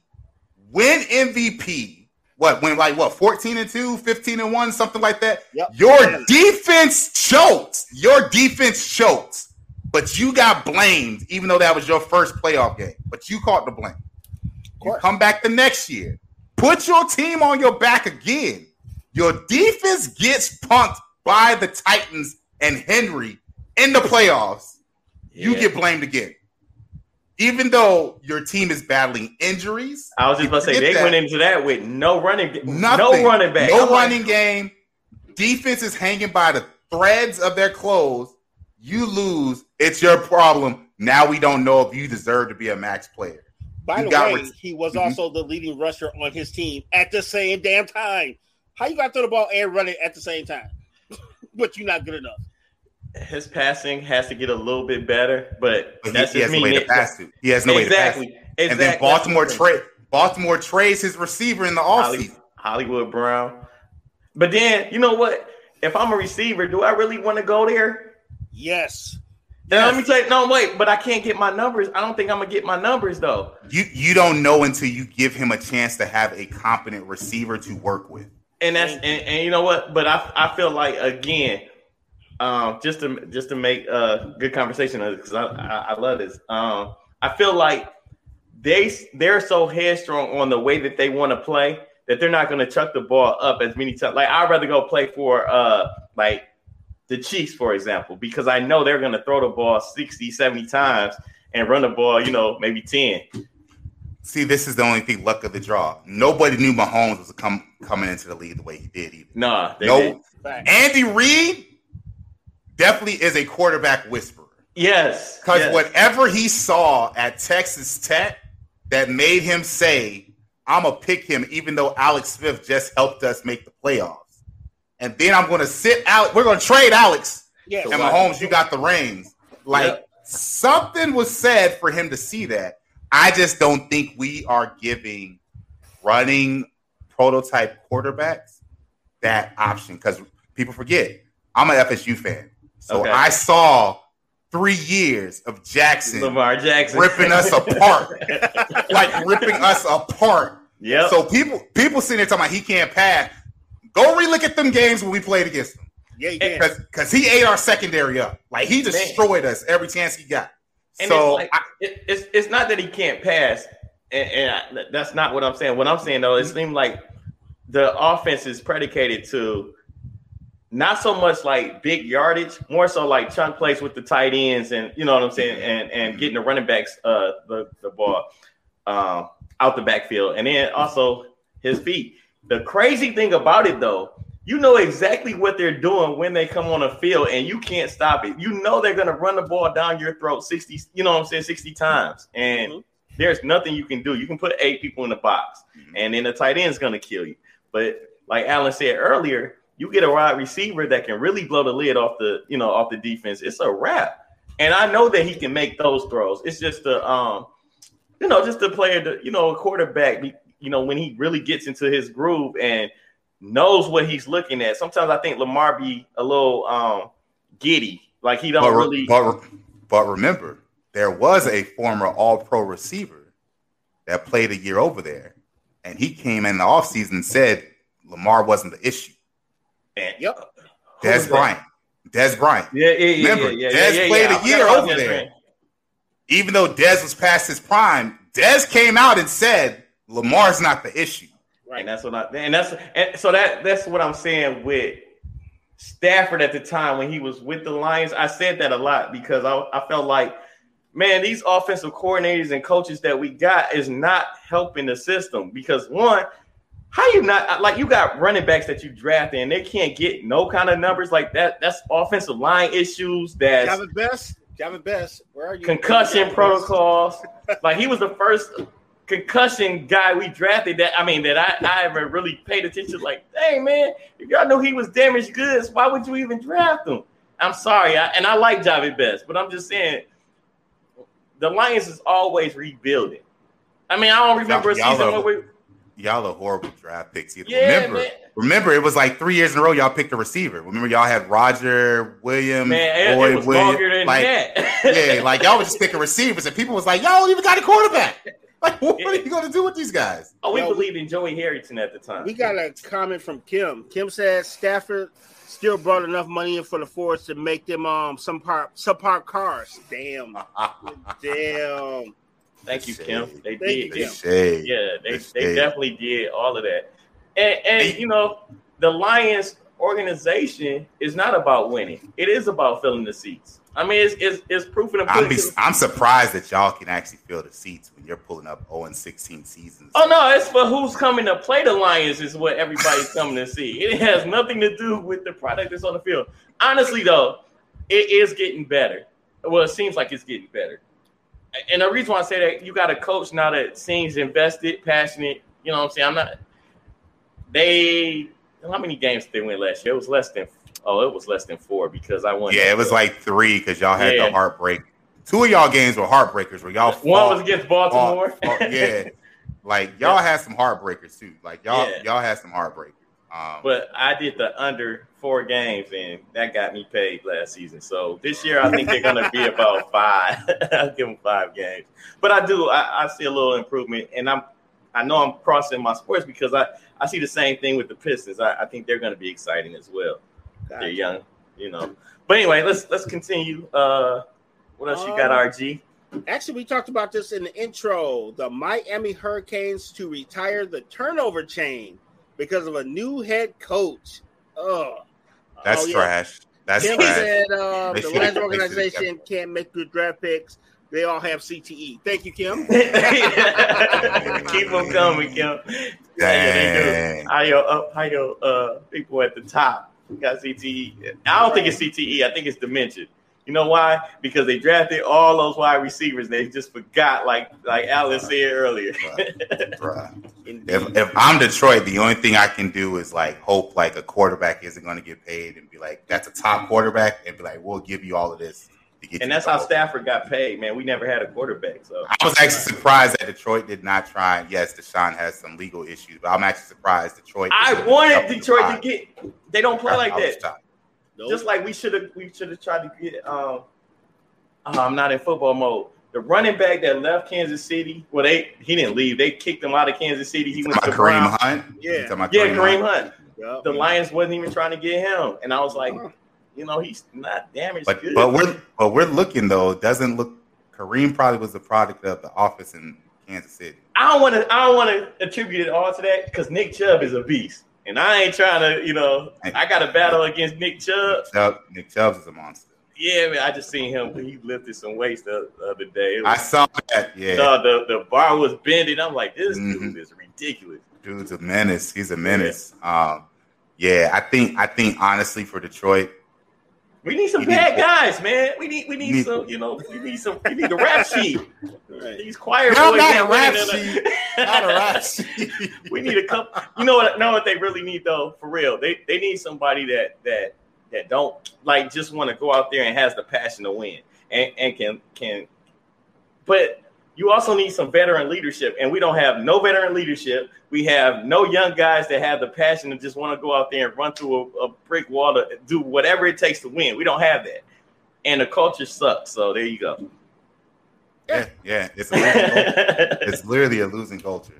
win MVP. What went like what 14 and 2, 15 and 1, something like that. Yep. Your Yeah. defense choked. Your defense choked. But you got blamed, even though that was your first playoff game. But you caught the blame. You come back the next year. Put your team on your back again. Your defense gets punked by the Titans and Henry in the playoffs you Yeah. get blamed again. Even though your team is battling injuries, I was just about to say they that. went into that with no running, nothing, no running back, no I'm like, running game. Defense is hanging by the threads of their clothes. You lose, it's your problem. Now we don't know if you deserve to be a max player. by you the got way, ret- he was Mhm. also the leading rusher on his team at the same damn time. How you got to throw the ball and run it at the same time? but you're not good enough. His passing has to get a little bit better, but, But he, that's he just has no way to pass to. He has no way to pass. exactly. to. exactly. And then Baltimore That's trade Baltimore trades his receiver in the Holly- offseason. Hollywood Brown. But then you know what? If I'm a receiver, do I really want to go there? Yes. Then let me tell you, no, wait, but I can't get my numbers. I don't think I'm gonna get my numbers though. You you don't know until you give him a chance to have a competent receiver to work with. And that's and, and you know what? But I I feel like again, um, just to just to make a good conversation because I, I I love this. Um, I feel like they they're so headstrong on the way that they want to play that they're not going to chuck the ball up as many times. Like I'd rather go play for uh like the Chiefs, for example, because I know they're going to throw the ball 60, 70 times and run the ball, you know, maybe 10. See, this is the only thing luck of the draw. Nobody knew Mahomes was come, coming into the league the way he did either. Nah, they No, didn't. Andy Reid definitely is a quarterback whisperer. Yes. Because yes. whatever he saw at Texas Tech that made him say, I'm gonna pick him, even though Alex Smith just helped us make the playoffs. And then I'm gonna sit out. We're gonna trade Alex. Yeah, And Mahomes, you got the reins. Like Yep. something was said for him to see that. I just don't think we are giving running prototype quarterbacks that option because people forget I'm an FSU fan. So Okay. I saw three years of Jackson Lamar Jackson ripping us apart, like ripping us apart. Yeah. So people people sitting there talking about he can't pass. Go relook at them games when we played against him yeah, you can. because he ate our secondary up. Like he destroyed us every chance he got. And so it's, like, it, it's it's not that he can't pass, and, and I, that's not what I'm saying. What I'm saying though, it seemed like the offense is predicated to not so much like big yardage, more so like chunk plays with the tight ends, and you know what I'm saying, and and getting the running backs uh the the ball um, out the backfield, and then also his feet. The crazy thing about it though, you know exactly what they're doing when they come on the field, and you can't stop it. You know they're gonna run the ball down your throat 60, you know what I'm saying, 60 times. And Mhm. there's nothing you can do. You can put eight people in the box, and then the tight end's gonna kill you. But like Alan said earlier, you get a wide receiver that can really blow the lid off the, you know, off the defense. It's a wrap. And I know that he can make those throws. It's just the um, you know, just the player, the, you know, a quarterback, you know, when he really gets into his groove and knows what he's looking at. Sometimes I think Lamar be a little um giddy, like he don't but, really. but, but remember, there was a former All Pro receiver that played a year over there, and he came in the offseason and said Lamar wasn't the issue. and, Yep. Who Dez? Bryant. Dez Bryant. Yeah, yeah, yeah. Remember, yeah, yeah, Dez yeah, played yeah. a I forgot year over Dez there. Bryant. Even though Dez was past his prime, Dez came out and said Lamar's not the issue. Right. And that's what I and that's and so that that's what I'm saying with Stafford at the time when he was with the Lions. I said that a lot because I, I felt like, man, these offensive coordinators and coaches that we got is not helping the system because one, how you not like you got running backs that you drafted and they can't get no kind of numbers like that. That's offensive line issues. That's Jahvid Best. Jahvid Best. Where are you? concussion protocols. like he was the first concussion guy we drafted that I mean that I, I ever really paid attention. Like, hey man, if y'all knew he was damaged goods, why would you even draft him? I'm sorry, I, and I like Jahvid Best, but I'm just saying the Lions is always rebuilding. I mean, I don't remember a Y'all- y'all season are- where we Y'all are horrible draft picks. Either. Yeah, remember, man. remember, it was like three years in a row. Y'all picked a receiver. Remember, y'all had Roger Williams, man, it, Boyd it was Williams. like, yeah, like y'all was just picking receivers, and people was like, "Y'all don't even got a quarterback." Like, what are you gonna do with these guys? oh, we Yo, believed in Joey Harrington at the time. We got a comment from Kim. Kim said Stafford still brought enough money in for the Fords to make them um some part subpar cars. Damn, damn. Thank you, Kim. They Thank did. you, Kim. Shade. Yeah, they, It's they definitely did all of that. And, and you know, the Lions organization is not about winning. It is about filling the seats. I mean, it's it's, it's proof in the I'm, pudding. be, I'm surprised that y'all can actually fill the seats when you're pulling up 0 and 16 seasons. Oh no, it's for who's coming to play the Lions is what everybody's coming to see. It has nothing to do with the product that's on the field. Honestly, though, it is getting better. Well, it seems like it's getting better. And the reason why I say that you got a coach now that seems invested, passionate. You know what I'm saying? I'm not. They how many games did they win last year? It was less than. Oh, it was less than four because I won. Yeah, it was like three because y'all had Yeah. the heartbreak. Two of y'all games were heartbreakers where y'all one was against Baltimore. fought- fought- yeah, like y'all Yeah. had some heartbreakers too. Like y'all, Yeah. y'all had some heartbreakers. Um, But I did the under four games, and that got me paid last season. So this year, I think they're going to be about five. I'll give them five games. But I do, I, I see a little improvement, and I'm, I know I'm crossing my sports because I, I see the same thing with the Pistons. I, I think they're going to be exciting as well. They're young, you know. But anyway, let's let's continue. Uh, what else you got, Um, RG? Actually, we talked about this in the intro. The Miami Hurricanes to retire the turnover chain because of a new head coach. Oh, that's oh, yeah. trash. That's Kim trash. said um, They the should've- Lions organization can't make good draft picks. They all have CTE. Thank you, Kim. Keep them coming, Kim. Yeah, they. Dang. How your up? How your uh people at the top got CTE? I don't think it's CTE. I think it's dementia. You know why? Because they drafted all those wide receivers. They just forgot, like like Alice said earlier. if, if I'm Detroit, the only thing I can do is like hope like a quarterback isn't going to get paid and be like, that's a top quarterback, and be like, we'll give you all of this. And that's how Stafford got paid, man. We never had a quarterback. So I was actually surprised that Detroit did not try. Yes, Deshaun has some legal issues, but I'm actually surprised Detroit. I wanted Detroit to get. They don't play like that. Nope. Just like we should have, we should have tried to get. Um, oh, I'm not in football mode. The running back that left Kansas City, well, they he didn't leave. They kicked him out of Kansas City. He went to Kareem Hunt. Yeah, yeah, Kareem, Kareem Hunt. Yep. The Lions wasn't even trying to get him, and I was like, you know, he's not damaged. But good. but we're but we're looking though. It doesn't look. Kareem probably was the product of the office in Kansas City. I don't want to. I don't want to attribute it all to that because Nick Chubb is a beast. And I ain't trying to, you know, I got a battle against Nick Chubb. Nick, Chubb, Nick Chubb's is a monster. Yeah, man, I just seen him. He lifted some weights the, the other day. Was, I saw that. Yeah, the the bar was bending. I'm like, this mm-hmm. dude is ridiculous. Dude's a menace. He's a menace. Yeah. Um, yeah, I think I think honestly for Detroit, we need some bad guys, man. We need we need, need, some, you know, we need some we need a rap sheet. Right. These choir no, boys not a rap sheet. not a rap sheet. we need a couple. You know what? Know what they really need though, for real. They they need somebody that that that don't like just want to go out there and has the passion to win and and can can. But you also need some veteran leadership, and we don't have no veteran leadership. We have no young guys that have the passion to just want to go out there and run through a, a brick wall to do whatever it takes to win. We don't have that, and the culture sucks. So there you go. Yeah, yeah, it's it's literally a losing culture.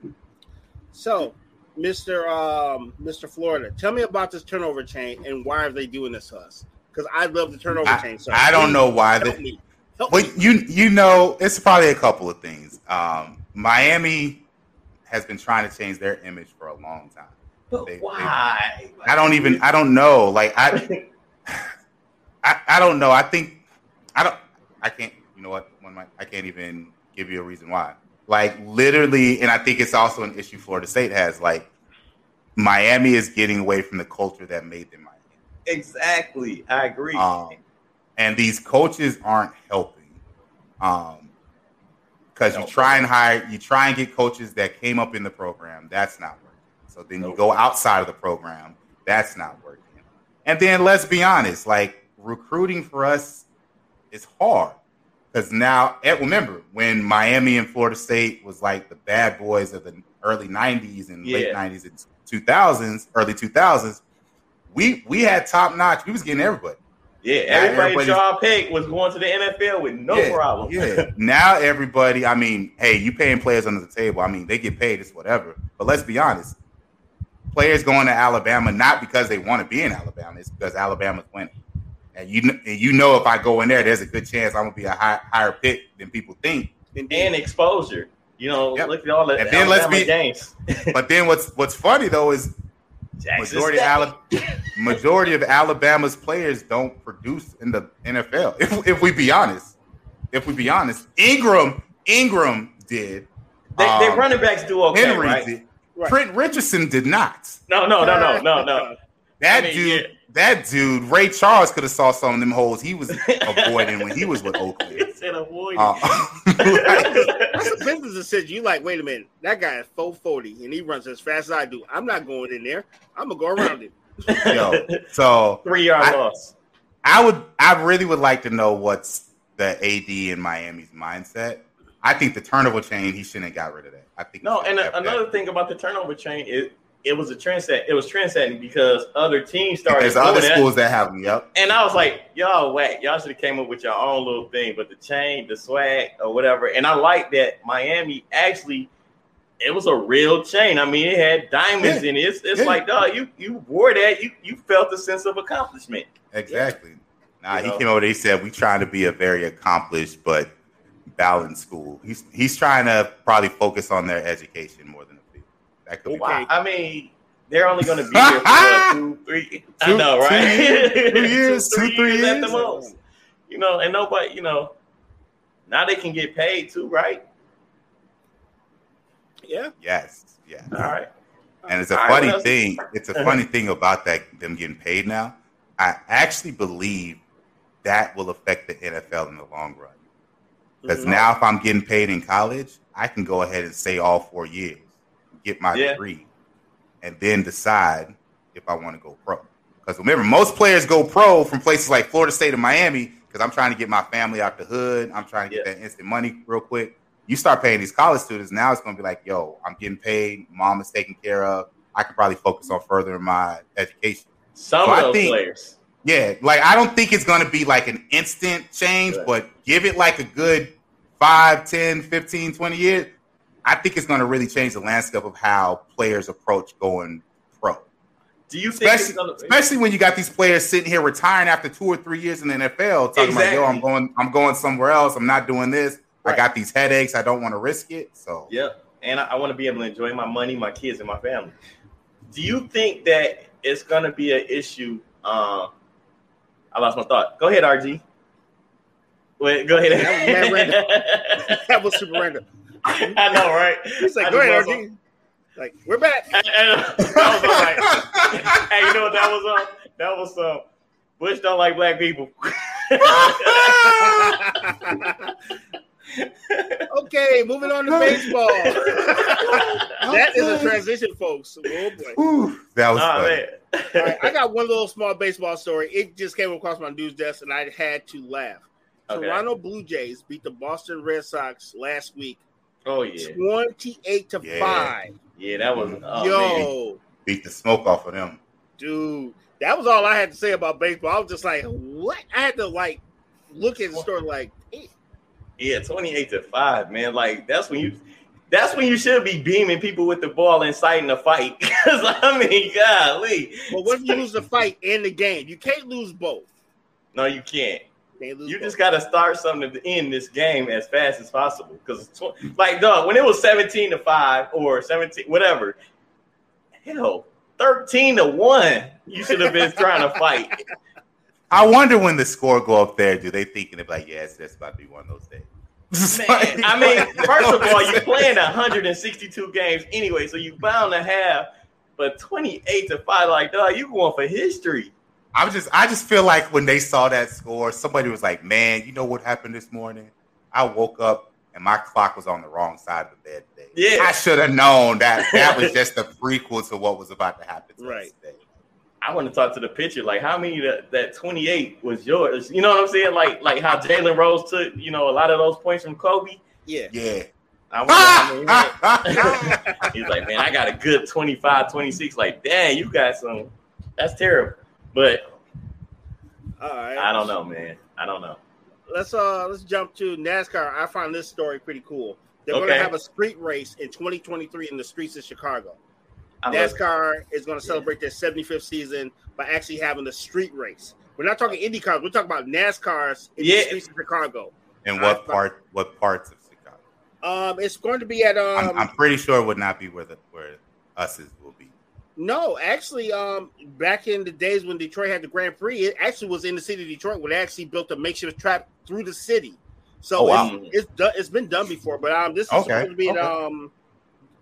So, Mister um, Mister Florida, tell me about this turnover chain and why are they doing this to us? Because I love the turnover I, chain. So I don't know why they. Help well, me. you you know, it's probably a couple of things. Um, Miami has been trying to change their image for a long time. But they, why? They, I don't even. I don't know. Like I, I, I don't know. I think I don't. I can't. You know what? One, I can't even give you a reason why. Like literally, and I think it's also an issue Florida State has. Like Miami is getting away from the culture that made them Miami. Exactly, I agree. Um, and these coaches aren't helping. Um, because you try and hire, you try and get coaches that came up in the program. That's not working. So then you go outside of the program. That's not working. And then let's be honest, like recruiting for us is hard because now, eh, remember when Miami and Florida State was like the bad boys of the early '90s and yeah. late '90s and 2000s, early 2000s, we we had top notch. We was getting everybody. Yeah, everybody draw pick was going to the NFL with no yeah, problem. yeah. Now everybody, I mean, hey, you paying players under the table. I mean, they get paid, it's whatever. But let's be honest. Players going to Alabama not because they want to be in Alabama, it's because Alabama's winning. And you and you know if I go in there, there's a good chance I'm gonna be a high, higher pick than people think. And exposure. You know, yep. look at all the and then Alabama let's be, games. but then what's what's funny though is majority of, Alabama, majority of Alabama's players don't produce in the NFL. If, if we be honest, if we be honest, Ingram Ingram did. They, um, they running backs do okay. Henry right? did. Right. Trent Richardson did not. No, no, no, no, no, no. That I mean, dude. Yeah that dude, Ray Charles, could have saw some of them holes he was avoiding when he was with Oakland. he said avoiding. Uh, like, that's a business decision. You like, wait a minute, that guy is 440 and he runs as fast as I do. I'm not going in there. I'm gonna go around it. Yo, so three yard loss. I would, I really would like to know what's the AD in Miami's mindset. I think the turnover chain, he shouldn't have got rid of that. I think no. And another that. thing about the turnover chain is it was a trend set. It was trend setting because other teams started. There's other schools that, that have them. Yep. And I was like, y'all whack. Y'all should have came up with your own little thing, but the chain, the swag, or whatever. And I like that Miami actually. It was a real chain. I mean, it had diamonds yeah. in it. It's, it's yeah. like, dog, you you wore that. You you felt a sense of accomplishment. Exactly. Nah, you he know? came over. He said, "We trying to be a very accomplished but balanced school." He's he's trying to probably focus on their education more than that could wow. I mean, they're only going to be here for two, three. Two, I know, right? Two years, two, years, two, three, three years, years at the most. You know, and nobody, you know, now they can get paid too, right? Yeah. Yes. Yeah. All right. And it's a All funny right, thing. It's a funny thing about that them getting paid now. I actually believe that will affect the NFL in the long run. Because Mhm. now, if I'm getting paid in college, I can go ahead and say all four years, get my Yeah. degree, and then decide if I want to go pro. Because remember, most players go pro from places like Florida State and Miami. Because I'm trying to get my family out the hood. I'm trying to get Yeah. that instant money real quick. You start paying these college students now. It's going to be like, yo, I'm getting paid. Mom is taken care of. I can probably focus on furthering my education. Some So of I those think- players. Yeah, like I don't think it's going to be like an instant change, Right. but give it like a good 5, 10, 15, 20 years. I think it's going to really change the landscape of how players approach going pro. Do you think Especially, gonna, especially when you got these players sitting here retiring after two or three years in the NFL, talking about, "Yo, I'm going, I'm going somewhere else. I'm not doing this. I got these headaches. I don't want to risk it." So, Yep. And I, I want to be able to enjoy my money, my kids, and my family. Do you think that it's going to be an issue? Um, I lost my thought. Go ahead, RG. Wait, go ahead. That was mad that was super random. I know, right? He's like, I go just ahead, RG. Like, we're back. my- I- I- I was like, hey, you know what that was? Um, that was um, Bush don't like black people. okay, moving on to baseball. that is a transition, folks. Oh boy. Whew, that was oh funny. man. All right, I got one little small baseball story. It just came across my news desk, and I had to laugh. Okay. Toronto Blue Jays beat the Boston Red Sox last week, Oh yeah, twenty-eight to Yeah. five. yeah, that was. Oh, Yo, man. Beat the smoke off of them. dude, that was all I had to say about baseball. I was just like, what? I had to like look at the story like, eh, Yeah, twenty-eight to five, man. Like that's when you. That's when you should be beaming people with the ball, inciting a fight. Because I mean, golly, But what if you lose the fight in the game? You can't lose both. no, you can't. Can't lose You both. just got to start something to end this game as fast as possible. Because, tw- like, dog, when it was 17 to 5 or 17, whatever, hell, 13 to 1, you should have been trying to fight. I wonder when the score go up there, do they thinking they're like, yes, that's about to be one of those days. Man, I mean, first of all, you're playing 162 games anyway, so you bound to have, but 28 to 5, like, dog, you going for history. I was just I just feel like when they saw that score, somebody was like, Man, you know what happened this morning? I woke up and my clock was on the wrong side of the bed today. Yeah. I should have known that that was just a prequel to what was about to happen to Right. today. I want to talk to the pitcher. Like, how many that, that 28 was yours? You know what I'm saying? Like, like how Jalen Rose took, you know, a lot of those points from Kobe. yeah. Yeah. I wonder how many- He's like, man, I got a good 25, 26. Like, dang, you got some. That's terrible. But All right. I don't know, man. I don't know. Let's uh let's jump to NASCAR. I find this story pretty cool. They're gonna have a street race in 2023 in the streets of Chicago. I NASCAR is going to celebrate their 75th season by actually having a street race. We're not talking Indy cars. We're talking about NASCARs in Yeah. the streets of Chicago. And what part what parts of Chicago? Um, it's going to be at um. I'm, I'm pretty sure it would not be where the where us is will be. No, actually, um, back in the days when Detroit had the Grand Prix, it actually was in the city of Detroit where they actually built a makeshift track through the city. So Oh, wow. it's, it's done. It's been done before, but um, this is Okay, supposed to be okay. um,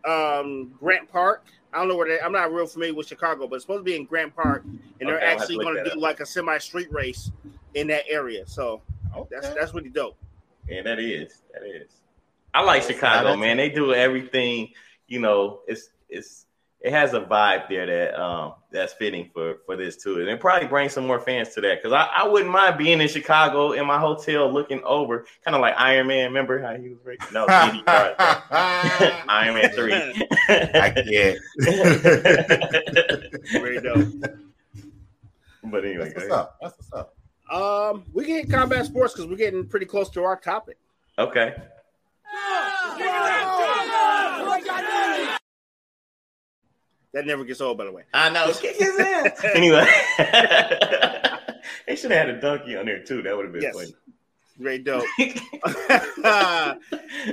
um, Grant Park. I don't know where they. I'm not real familiar with Chicago, but it's supposed to be in Grant Park, and they're Okay, I'll have to actually going to do up. like a semi street race in that area. So that's that's really dope. Yeah, that is. That is. I like Chicago, man. They do everything. You know, it's it's it has a vibe there that um that's fitting for for this too, and it probably brings some more fans to that because I, I wouldn't mind being in Chicago in my hotel looking over, kind of like Iron Man. Remember how he was racing? No, I Iron Man three. can't. Very dope. but anyway, That's what's up. That's what's up. Um, we can hit combat sports because we're getting pretty close to our topic. okay. That never gets old, by the way. I know. Kick his ass. anyway, they should have had a donkey on there too. That would have been Yes. funny. Very dope.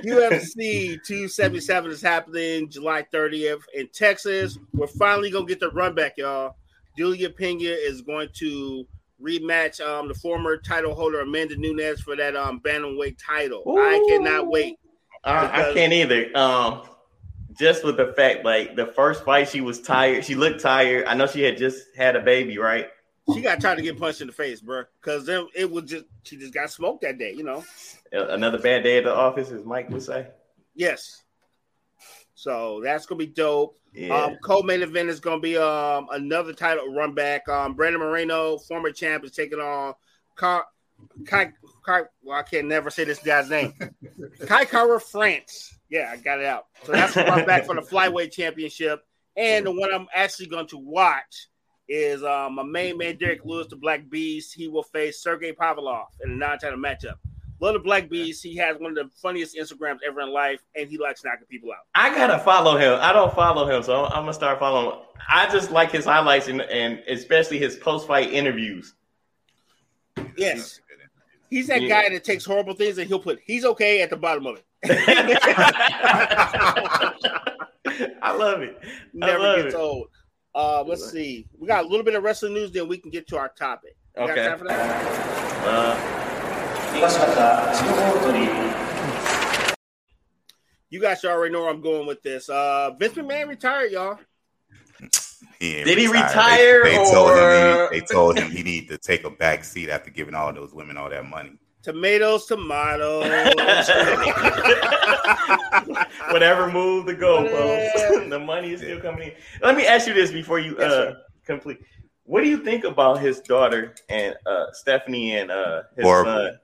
UFC 277 is happening July 30th in Texas. We're finally gonna get the run back, y'all. Julianna Pena is going to rematch um, the former title holder Amanda Nunes for that um, bantamweight title. I cannot wait. I, I can't either. Um, just with the fact, like the first fight, she was tired. She looked tired. I know she had just had a baby, right? She got tried to get punched in the face, bro. Because then it was just she just got smoked that day, you know. Another bad day at the office, as Mike would say. Yes. So that's gonna be dope. Yeah. Um, co-main event is gonna be um another title run back. Um, Brandon Moreno, former champ, is taking on Kai. Kai, Kai well, I can never say this guy's name. Kai Kara France. Yeah, I got it out. So that's the run back for the flyweight championship. And the one I'm actually going to watch is um, my main man Derrick Lewis, the Black Beast. He will face Sergey Pavlov in a non-title matchup. Love the Black Beast. He has one of the funniest Instagrams ever in life, and he likes knocking people out. I gotta follow him. I don't follow him, so I'm, I'm gonna start following. Him. I just like his highlights and, and especially his post-fight interviews. Yes, he's that Yeah. guy that takes horrible things and he'll put "he's okay" at the bottom of it. I love it. Never love gets it. old. Uh, let's see. We got a little bit of wrestling news, then we can get to our topic. You okay. Got time for that? Uh, you guys already know where I'm going with this. Uh, Vince McMahon retired, y'all. He Did he retire? they, told him he, they told him he need to take a back seat after giving all those women all that money. Tomatoes, tomatoes. whatever move the goalpost, Yeah. the money is still coming in. Let me ask you this before you Yes, uh complete. What do you think about his daughter and uh Stephanie and uh his Horrible. son?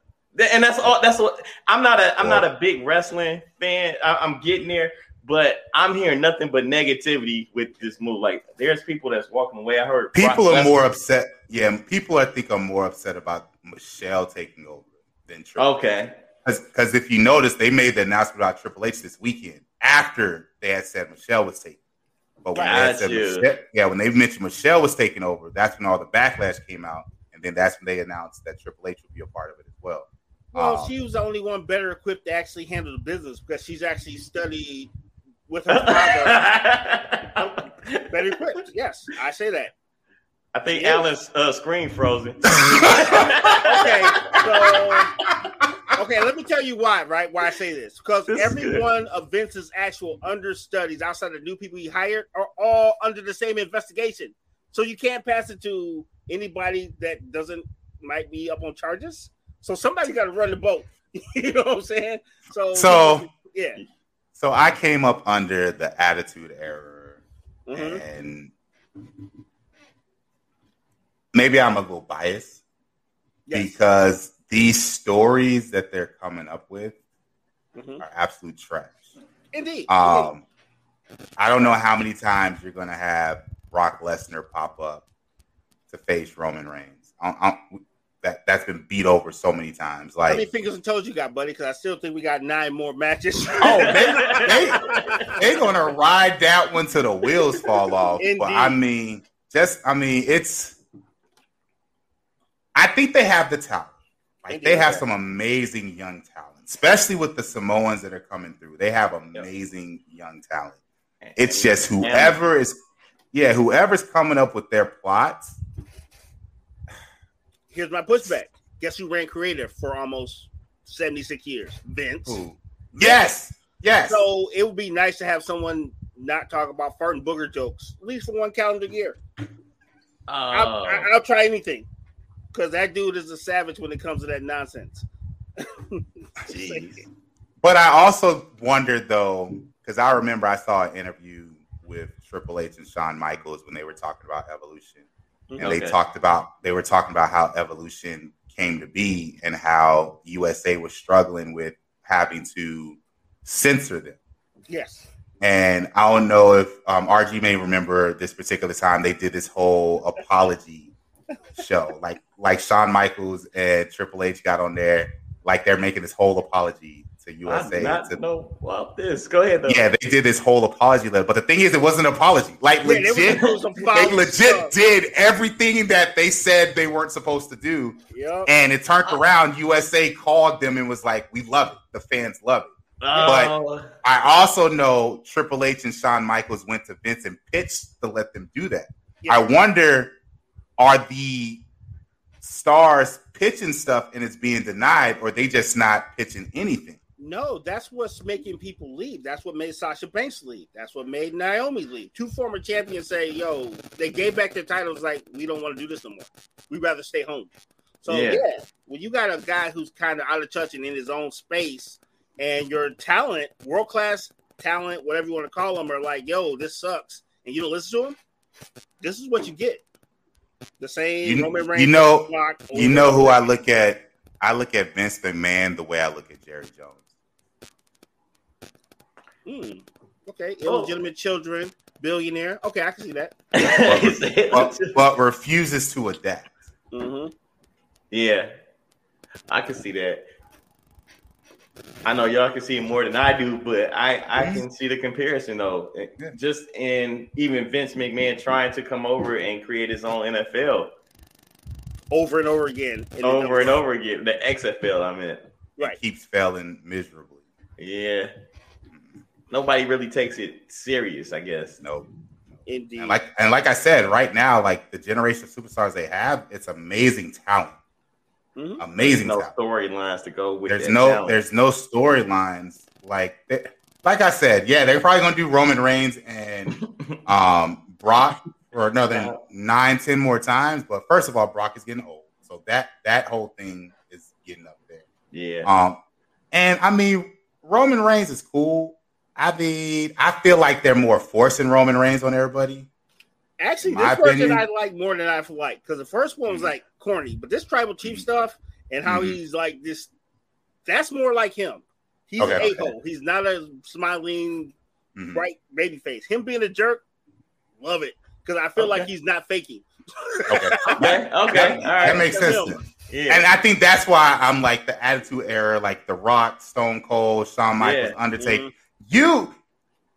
And that's all. That's what I'm not a. I'm not a big wrestling fan. I, I'm getting there, but I'm hearing nothing but negativity with this move. Like, there's people that's walking away. I heard People Brock are more upset. Yeah, people I think are more upset about Michelle taking over than Triple Okay, Because if you notice, they made the announcement about Triple H this weekend after they had said Michelle was taking. But when they said Michelle, yeah, when they mentioned Michelle was taking over, that's when all the backlash came out, and then that's when they announced that Triple H would be a part of it as well. well, Um, she was the only one better equipped to actually handle the business because she's actually studied with her father. better equipped. Yes, I say that. I think She is. Alan's uh, screen frozen. Okay, so okay, let me tell you why, right? Why I say this because every one of Vince's actual understudies outside of new people he hired are all under the same investigation. So you can't pass it to anybody that doesn't might be up on charges. So somebody's got to run the boat. you know what I'm saying? So So- yeah, so I came up under the Attitude Era, Mhm. and maybe I'm a little biased yes. because these stories that they're coming up with Mhm. are absolute trash. indeed. Um, I don't know how many times you're going to have Brock Lesnar pop up to face Roman Reigns. I, I, that that's been beat over so many times. Like How many fingers and toes you got, buddy? Because I still think we got nine more matches. oh, they, they're going to ride that one to the wheels fall off. But I mean, just I mean, it's. I think they have the talent. Like they Indeed. have some amazing young talent, especially with the Samoans that are coming through. They have amazing young talent. It's just whoever is, yeah, whoever's coming up with their plots. Here's my pushback. Guess who ran creative for almost 76 years? Vince. Who? Yes, yes. So it would be nice to have someone not talk about fart and booger jokes, at least for one calendar year. Oh. I'll, Oh. I'll try anything because that dude is a savage when it comes to that nonsense. But I also wondered though, because I remember I saw an interview with Triple H and Shawn Michaels when they were talking about evolution. And they talked about they were talking about how evolution came to be and how USA was struggling with having to censor them. Yes. And I don't know if um, RG may remember this particular time they did this whole apology show, like like Shawn Michaels and Triple H got on there, like they're making this whole apology to I USA. did not to- know about this. Go ahead though. yeah, they did this whole apology letter, but the thing is, it wasn't an apology. Like Yeah, legit, they legit stuff. did everything that they said they weren't supposed to do, Yep. and it turned around. USA called them and was like, "We love it. The fans love it." Oh, I also know Triple H and Shawn Michaels went to Vince and pitched to let them do that. Yeah. I wonder, are the stars pitching stuff and it's being denied, or they just not pitching anything? No, that's what's making people leave. That's what made Sasha Banks leave. That's what made Naomi leave. Two former champions say, "Yo, they gave back their titles. Like we don't want to do this no more. We'd rather stay home." So Yeah. yeah, when you got a guy who's kind of out of touch and in his own space, and your talent, world class talent, whatever you want to call them, are like, "Yo, this sucks," and you don't listen to them. this is what you get. The same You- Roman you know- block You know who I look at? I look at Vince McMahon the way I look at Jerry Jones. Hmm. Okay, Oh. illegitimate children, billionaire. Okay, I can see that. but, but refuses to adapt. Mm-hmm. yeah, I can see that. I know y'all can see more than I do, but I I can see the comparison though. Eh, just in even Vince McMahon trying to come over and create his own NFL Over and over again. And over and over again. The XFL, I meant. Right. Keeps failing miserably. Yeah. Nobody really takes it serious, I guess. No. Indeed. And like and like I said, right now, like the generation of superstars they have, it's amazing talent. Mhm. Amazing no storylines to go with. There's no talent. there's no storylines like they- like I said, yeah, they're probably gonna do Roman Reigns and um Brock for another nine, ten more times. But first of all, Brock is getting old. So that that whole thing is getting up there. yeah. Um and I mean Roman Reigns is cool. I mean, I feel like they're more forcing Roman Reigns on everybody. Actually, in my this version opinion- I like more than I've liked because the first one was Mhm. like corny, but this tribal chief Mhm. stuff and how Mhm. he's like this, that's more like him. He's Okay, an okay. a hole. He's not a smiling, Mhm. bright baby face. Him being a jerk, love it because I feel like he's not faking. Okay. okay. Okay. That, right. that makes That's sense. yeah. And I think that's why I'm like the Attitude Era, like The Rock, Stone Cold, Shawn Michaels, Yeah. Undertaker. Mhm. You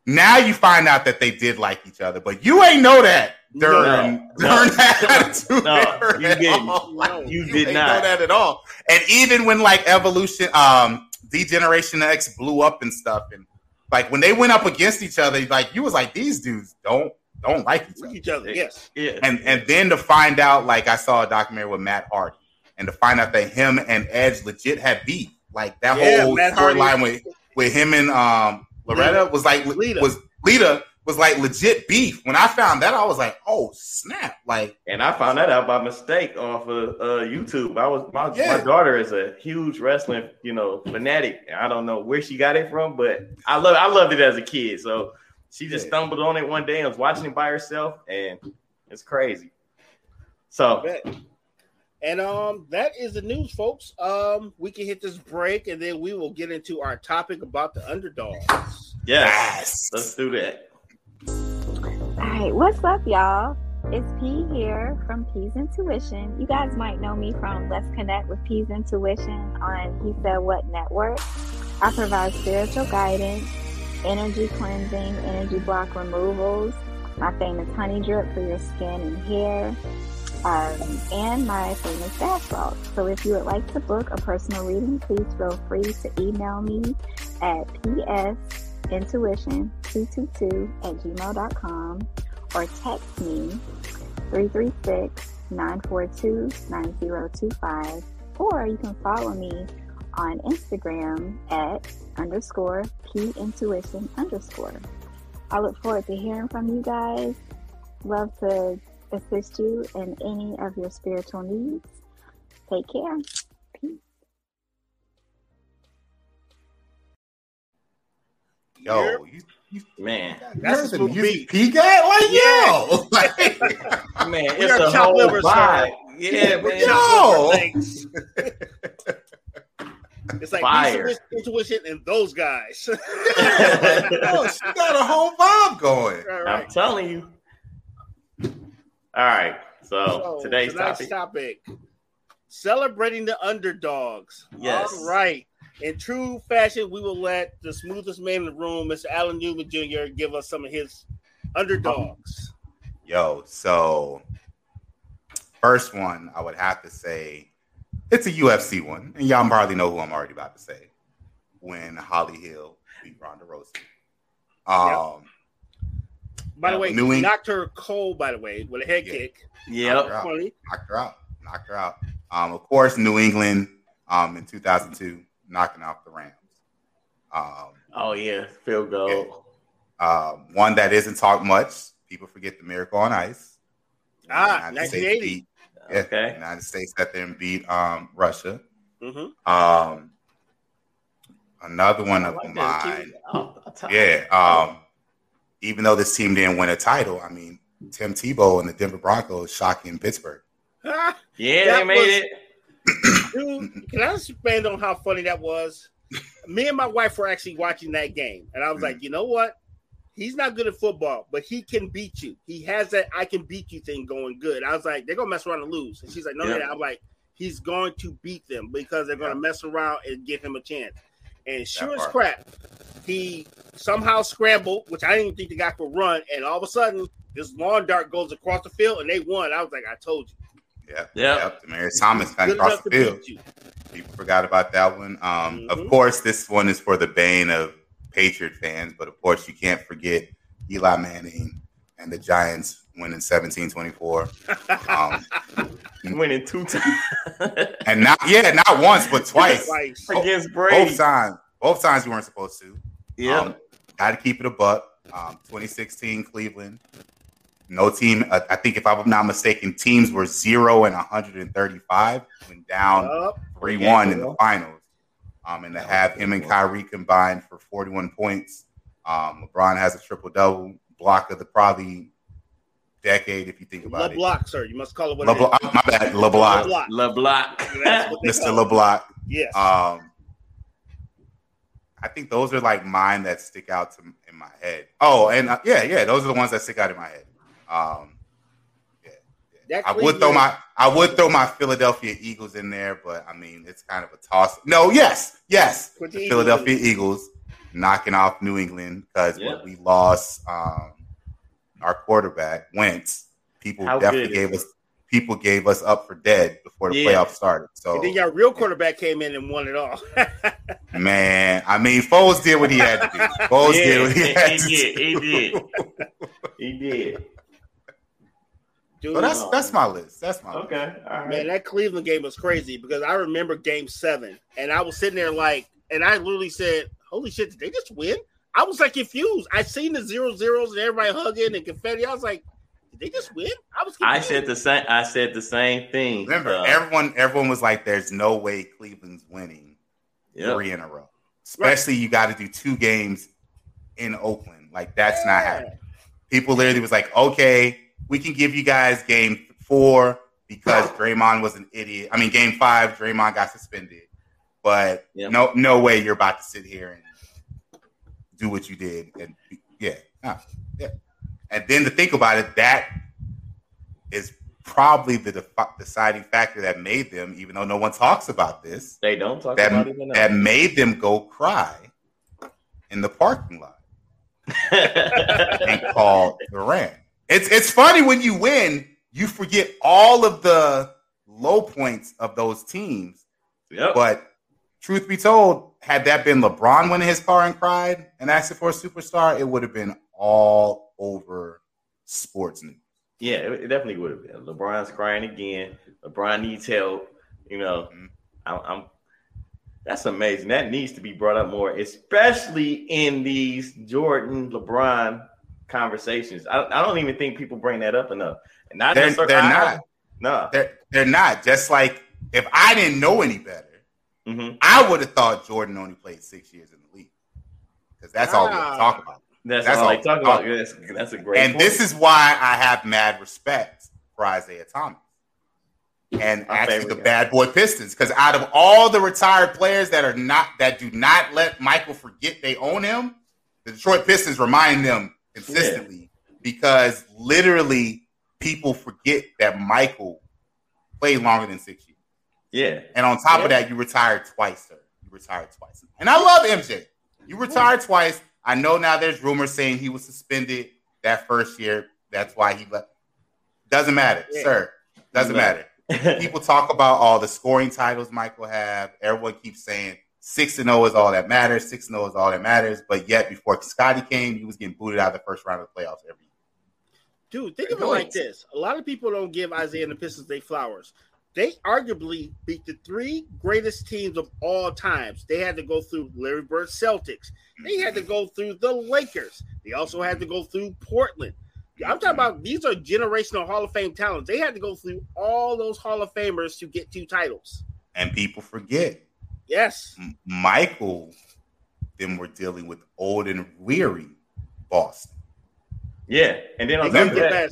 now you find out that they did like each other, but you ain't know that during No, no, during that Attitude no, you didn't. Like, No, you you did ain't not. know that at all. And even when like Evolution, um, D-Generation X blew up and stuff, and like when they went up against each other, like you was like these dudes don't don't like each other. each other, yes. yeah. and and then to find out, like I saw a documentary with Matt Hardy, and to find out that him and Edge legit had beef, like that Yeah, whole Matt storyline with with him and um Loretta was like Lita. was Lita was like legit beef. When I found that, I was like, oh snap! Like And I found that out by mistake off of uh, YouTube. I was my, Yeah. my daughter is a huge wrestling, you know, fanatic. I don't know where she got it from, but I love I loved it as a kid. So she just Yeah. stumbled on it one day and was watching it by herself, and it's crazy. So Bet. And um, that is the news, folks. Um, we can hit this break, and then we will get into our topic about the underdogs. yes, let's do that. All right, what's up, y'all? It's P here from P's Intuition. You guys might know me from Let's Connect with P's Intuition on He Said What Network. I provide spiritual guidance, energy cleansing, energy block removals, my famous honey drip for your skin and hair, um, and my famous bath. So if you would like to book a personal reading, please feel free to email me at psintuition222 at gmail.com or text me 336-942-9025 or you can follow me on Instagram at underscore pintuition underscore. I look forward to hearing from you guys. Love to assist you in any of your spiritual needs. Take care. Peace. yo, you, you, Man, That's heard a the smooth music beat. P got like yo, like, man, it's a chopped whole liver, vibe. sir. Yeah, man. Yo! chopped liver things. It's like Fire. intuition, intuition and those guys. oh, she got a whole vibe going. All I'm telling you. All right. So, So, today's tonight's topic. topic: celebrating the underdogs. Yes. All right. In true fashion, we will let the smoothest man in the room, Mr. Alan Newman Jr., give us some of his underdogs. Yo, so first one I would have to say it's a UFC one, and y'all probably know who I'm already about to say. When Holly Holm beat Ronda Rousey. Um, By the way, New he knocked her cold. By the way, with a head Yeah. kick. knocked her out. Knocked her out, knocked her out. Um, of course, New England um, in 2002 knocking off the Rams. Um, Oh yeah, field goal. uh, one that isn't talked much. People forget the Miracle on Ice. Ah, United States 1980. beat- yeah, Okay. United States got there and beat um, Russia. Mm-hmm. Um, another one I of like mine. Keep it up, up top. Yeah. Um, even though this team didn't win a title, I mean, Tim Tebow and the Denver Broncos shocking Pittsburgh. Ah, Yeah, That they made was- it. dude, can I just expand on how funny that was? Me and my wife were actually watching that game, and I was like, you know what? He's not good at football, but he can beat you. He has that I can beat you thing going good. I was like, they're gonna mess around and lose. And she's like, no, Yeah. no, no. I'm like, he's going to beat them because they're gonna Yeah. mess around and give him a chance. And sure as crap, he somehow scrambled, which I didn't even think the guy could run, and all of a sudden this lawn dart goes across the field and they won. I was like, I told you. Yeah. Yeah. Yep. Demaryius Thomas kind of across the field. you. People forgot about that one. Um, Mhm. Of course, this one is for the bane of Patriot fans, but of course, you can't forget Eli Manning and the Giants winning 17 24. Um, Winning two times and not, yeah, not once, but twice. Twice. against Both times. Both times you weren't supposed to. Yeah. Um, Got to keep it a buck. Um, 2016 Cleveland. No team. Uh, I think if I'm not mistaken, teams were zero and 135 when down Yup. three one in the finals. Um, and to have him and Kyrie combined for 41 points. Um, LeBron has a triple double block of the probably decade if you think about it. LeBlock, sir. You must call it what LeBlanc, it is. my bad, LeBlanc, LeBlock. LeBlanc. That's Mr. call it. LeBlanc. Yes. Um, I think those are like mine that stick out to in my head. Oh, and uh, yeah, yeah, those are the ones that stick out in my head. Um, That I would throw my I would throw my Philadelphia Eagles in there, but I mean it's kind of a toss. No, yes, yes, the the Philadelphia. Eagles knocking off New England because Yeah. we lost um, our quarterback Wentz. People How definitely gave us people gave us up for dead before the Yeah. playoffs started. So And then your real quarterback came in and won it all. man, I mean Foles did what he had to do. Foles did what he he, had he to did. do. He did. He did. Dude, So that's that's my list. That's my list. Okay. All right. man, that Cleveland game was crazy because I remember game seven and I was sitting there like, and I literally said, Holy shit, did they just win? I was like confused. I seen the zero zeros and everybody hugging and confetti. I was like, did they just win? I was I said the same. I said the same thing. Remember, Uh, everyone everyone was like, "There's no way Cleveland's winning yep. three in a row." Especially you got to do two games in Oakland. Like that's not happening. People literally was like, "Okay, we can give you guys game four because Draymond was an idiot. I mean, game five, Draymond got suspended, but Yep. no, no way you're about to sit here and do what you did." And yeah, nah, yeah. And then to think about it, that is probably the deciding factor that made them, even though no one talks about this, They don't talk about that, it enough. that made them go cry in the parking lot and call Durant. It's it's funny when you win, you forget all of the low points of those teams. yep. But truth be told, had that been LeBron winning his car and cried and asking for a superstar, it would have been all over sports news. Yeah, it, it definitely would have been. LeBron's crying again. LeBron needs help. You know, Mhm. I'm, I'm. That's amazing. That needs to be brought up more, especially in these Jordan LeBron conversations. I, I don't even think people bring that up enough. And not They're, necessarily- they're not. No. They're they're not. Just like if I didn't know any better, Mhm. I would have thought Jordan only played six years in the league because that's all we Ah. talk about. That's, That's all all- talk about. That's, that's a great. and point. this is why I have mad respect for Isiah Thomas and My actually the guy. bad boy Pistons because out of all the retired players that are not that do not let Michael forget they own him, the Detroit Pistons remind them consistently because literally people forget that Michael played longer than six years. yeah. And on top of that, you retired twice, sir. You retired twice. And I love MJ. You retired twice. I know now there's rumors saying he was suspended that first year. That's why he left. Doesn't matter, Yeah. sir. Doesn't matter. People talk about all the scoring titles Michael have. Everyone keeps saying six and zero is all that matters. Six and zero is all that matters. But yet, before Scottie came, he was getting booted out of the first round of the playoffs every year. Dude, think of it like this. A lot of people don't give Isiah and the Pistons their flowers. They arguably beat the three greatest teams of all times. They had to go through Larry Bird Celtics. They had to go through the Lakers. They also had to go through Portland. I'm talking about these are generational Hall of Fame talents. They had to go through all those Hall of Famers to get two titles. And people forget. Yes. M- Michael, then we're dealing with old and weary Boston. Yeah, and then on They top of that.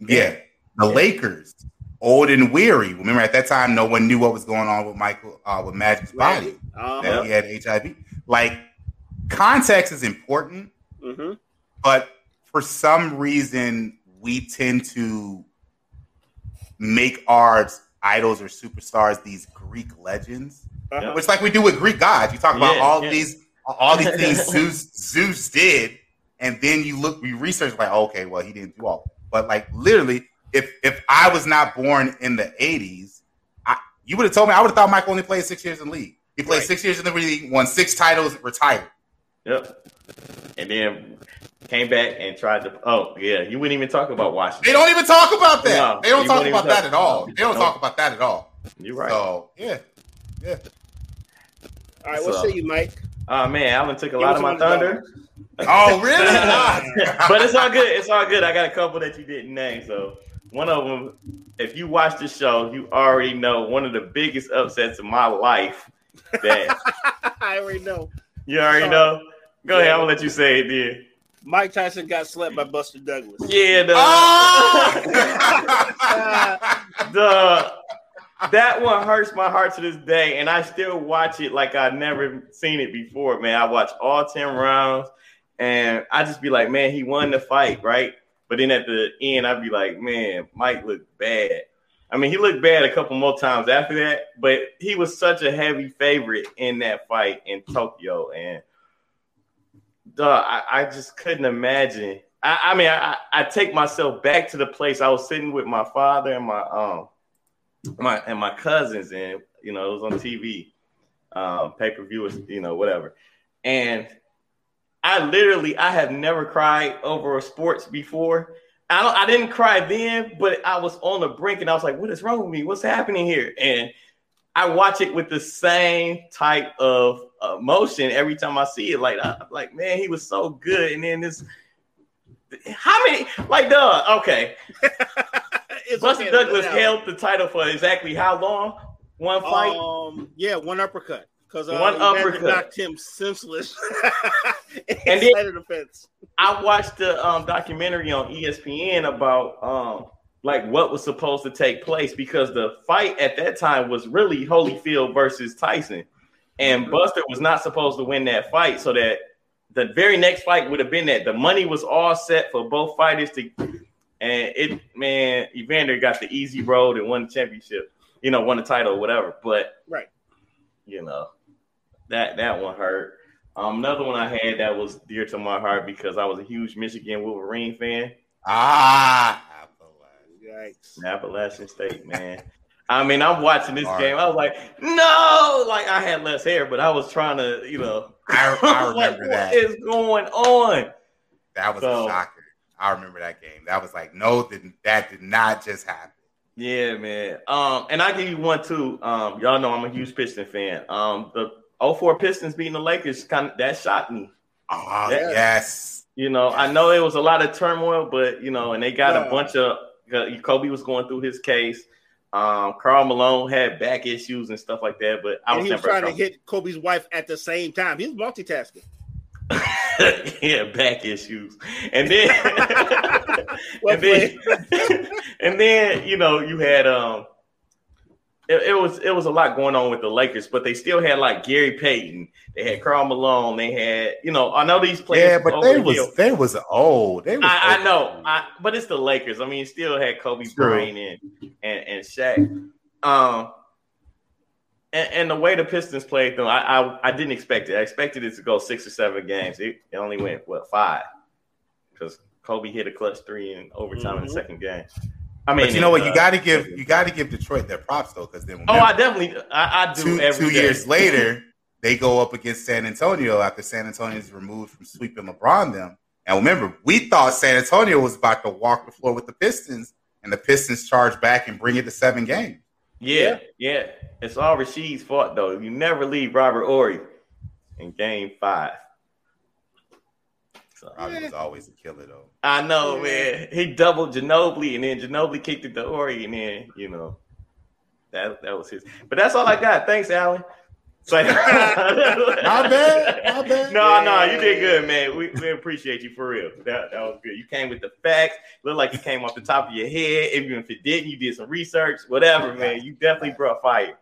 Yeah. The Yeah. Lakers, old and weary. Remember at that time, no one knew what was going on with Michael, uh, with Magic's body. Uh-huh. That he had HIV. Like, context is important, hmm but for some reason, we tend to make our idols or superstars these Greek legends. Uh-huh. Which, like we do with Greek gods, you talk about Yeah, all yeah. these all these things Zeus Zeus did, and then you look, we research like, okay, well, he didn't do all. But like literally, if if I was not born in the '80s, I, you would have told me I would have thought Michael only played six years in the league. He played Right. six years in the league, won six titles, retired. Yep. And then came back and tried to. Oh yeah, you wouldn't even talk about Washington. They don't even talk about that. No, they don't talk about even that talk- at all. They don't no. talk about that at all. You're right. So yeah, yeah. All right, what So- say you, Mike? Oh man, Alan took a Give lot of my thunder. Oh really? Ah. but it's all good. It's all good. I got a couple that you didn't name. So one of them, if you watch the show, you already know one of the biggest upsets of my life. That I already know. you already Sorry. know. Go ahead. I'm gonna let you say it, then. Mike Tyson got slept by Buster Douglas. Yeah, the, Ah! the that one hurts my heart to this day, and I still watch it like I've never seen it before. Man, I watch all ten rounds, and I just be like, man, he won the fight, right? But then at the end, I'd be like, man, Mike looked bad. I mean, he looked bad a couple more times after that, but he was such a heavy favorite in that fight in Tokyo, and duh, I, I just couldn't imagine. I, I mean, I, I take myself back to the place I was sitting with my father and my um my and my cousins, and you know, it was on TV, um, pay per view, you know, whatever. And I literally, I have never cried over sports before. I don't, I didn't cry then, but I was on the brink, and I was like, "What is wrong with me? What's happening here?" And I watch it with the same type of emotion every time I see it. Like, I'm like, man, he was so good, and then this. How many? Like, duh. Okay, Buster okay, Douglas held the title for exactly how long? One fight. Um, yeah, one uppercut. Because uh, One uppercut. knocked him senseless. And then- the. I watched the um, documentary on ESPN about um, like what was supposed to take place because the fight at that time was really Holyfield versus Tyson, and Buster was not supposed to win that fight. So that the very next fight would have been that the money was all set for both fighters to, and it man Evander got the easy road and won the championship, you know, won the title or whatever. But Right. you know, that that one hurt. Um, another one I had that was dear to my heart because I was a huge Michigan Wolverine fan. ah, Yikes. Appalachian State, man. I mean, I'm watching this All right. game. I was like, no, like I had less hair, but I was trying to, you know, I, I like, remember that. What is going on? That was So- a shocker. I remember that game. That was like, no, that did not just happen. Yeah, man. Um, and I give you one too. Um, y'all know I'm a huge Piston fan. Um, the 04 Pistons beating the Lakers kind of that shocked me. Oh, Yeah. yes. You know, I know it was a lot of turmoil, but you know, and they got Yeah. a bunch of uh, Kobe was going through his case. Um, Karl Malone had back issues and stuff like that, but I was he was trying to hit Kobe's wife at the same time. He was multitasking. yeah, back issues, and then and then and then you know you had um. It, it was it was a lot going on with the Lakers, but they still had like Gary Payton. They had Karl Malone. They had you know I know these players. Yeah, but they was hill. they was old. They was I, I know, I, but it's the Lakers. I mean, still had Kobe True. Bryant and and and Shaq. Um, and, and the way the Pistons played them, I, I I didn't expect it. I expected it to go six or seven games. It, it only went what five because Kobe hit a clutch three in overtime in the Mhm. second game. I mean, But you know what? You uh, got to give you got to give Detroit their props though, because then Oh, I definitely, I, I do. two every two years later they go up against San Antonio after San Antonio is removed from sweeping LeBron them. And remember, we thought San Antonio was about to walk the floor with the Pistons, and the Pistons charge back and bring it to seven games. Yeah, yeah. It's all Rasheed's fault though. You never leave Robert Horry in game five. So, Robbie was always a killer though. I know, Yeah. man. He doubled Ginobili and then Ginobili kicked it to Horry and then, you know, that that was his. But that's all I got. Thanks, Alan. So, My bad, my bad. No, no, you did good, man. We, we appreciate you for real. That, that was good. You came with the facts. Looked like you came off the top of your head. Even if it didn't, you did some research. Whatever, man. You definitely brought fire.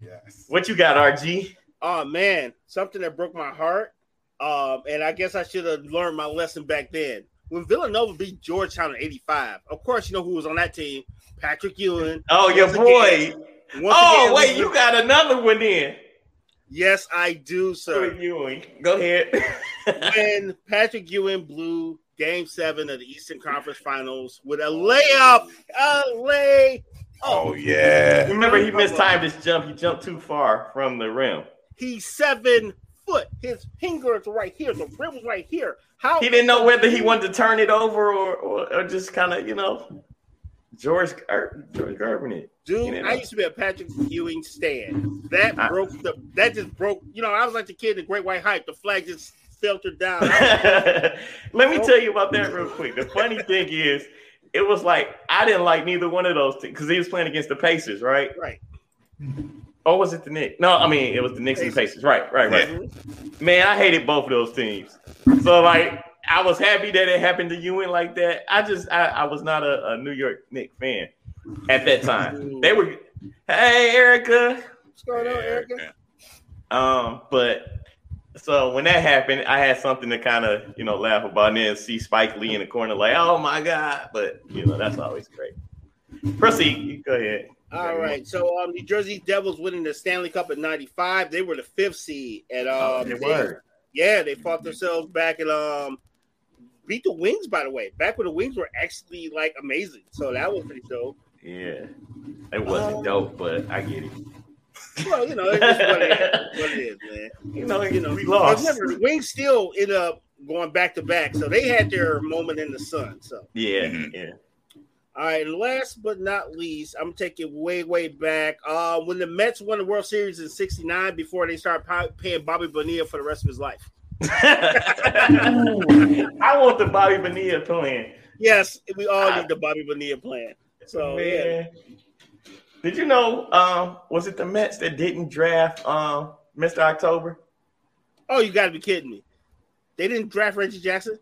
Yes. What you got, RG? Oh man, something that broke my heart. Um, and I guess I should have learned my lesson back then. When Villanova beat Georgetown in '85, of course, you know who was on that team? Patrick Ewing. Oh, your boy. again- Oh, again, wait, you got another one in. Yes, I do, sir. Patrick Ewing. Go ahead. when Patrick Ewing blew Game Seven of the Eastern Conference Finals with a layup, a lay. Oh yeah. Remember, he mistimed his jump. He jumped too far from the rim. He's seven foot. His fingers right here. The rim was right here. How He didn't know whether he wanted to turn it over or, or, or just kind of, you know, George George Gervin it. Dude, I used to be a Patrick Ewing stand. That I- broke the. That just broke. You know, I was like the kid in the Great White Hype. The flag just filtered down. Let me tell you about that real quick. The funny thing is, it was like I didn't like neither one of those things, because he was playing against the Pacers, right? right. Or was it the Knicks? No, I mean it was the Knicks and the Pacers. Right, right, right. Man, I hated both of those teams. So like, I was happy that it happened to Ewing like that. I just, I, I was not a, a New York Knicks fan at that time. They were, hey Erica, What's going on, Erica? um, but so when that happened, I had something to kind of you know laugh about, and then see Spike Lee in the corner like, oh my god! But you know that's always great. Proceed. You go ahead. All right. So um, New Jersey Devils winning the Stanley Cup in '95. They were the fifth seed, and um, Oh, they were. yeah, they fought themselves back and um, beat the Wings. By the way, back when the Wings were actually like amazing. So that was pretty dope. Yeah, it wasn't dope, but I get it. Well, you know, it's what it is, what it is man. You know, You know, we lost. Remember, the Wings still ended up going back to back, so they had their moment in the sun. So, Yeah, Mhm. yeah. All right. and Last but not least, I'm taking way, way back. Uh, when the Mets won the World Series in '69, before they started pa- paying Bobby Bonilla for the rest of his life. I want the Bobby Bonilla plan. Yes, we all need the Bobby Bonilla plan. So, yeah. Man. Did you know? Um, was it the Mets that didn't draft um Mr. October? Oh, you got to be kidding me! They didn't draft Reggie Jackson.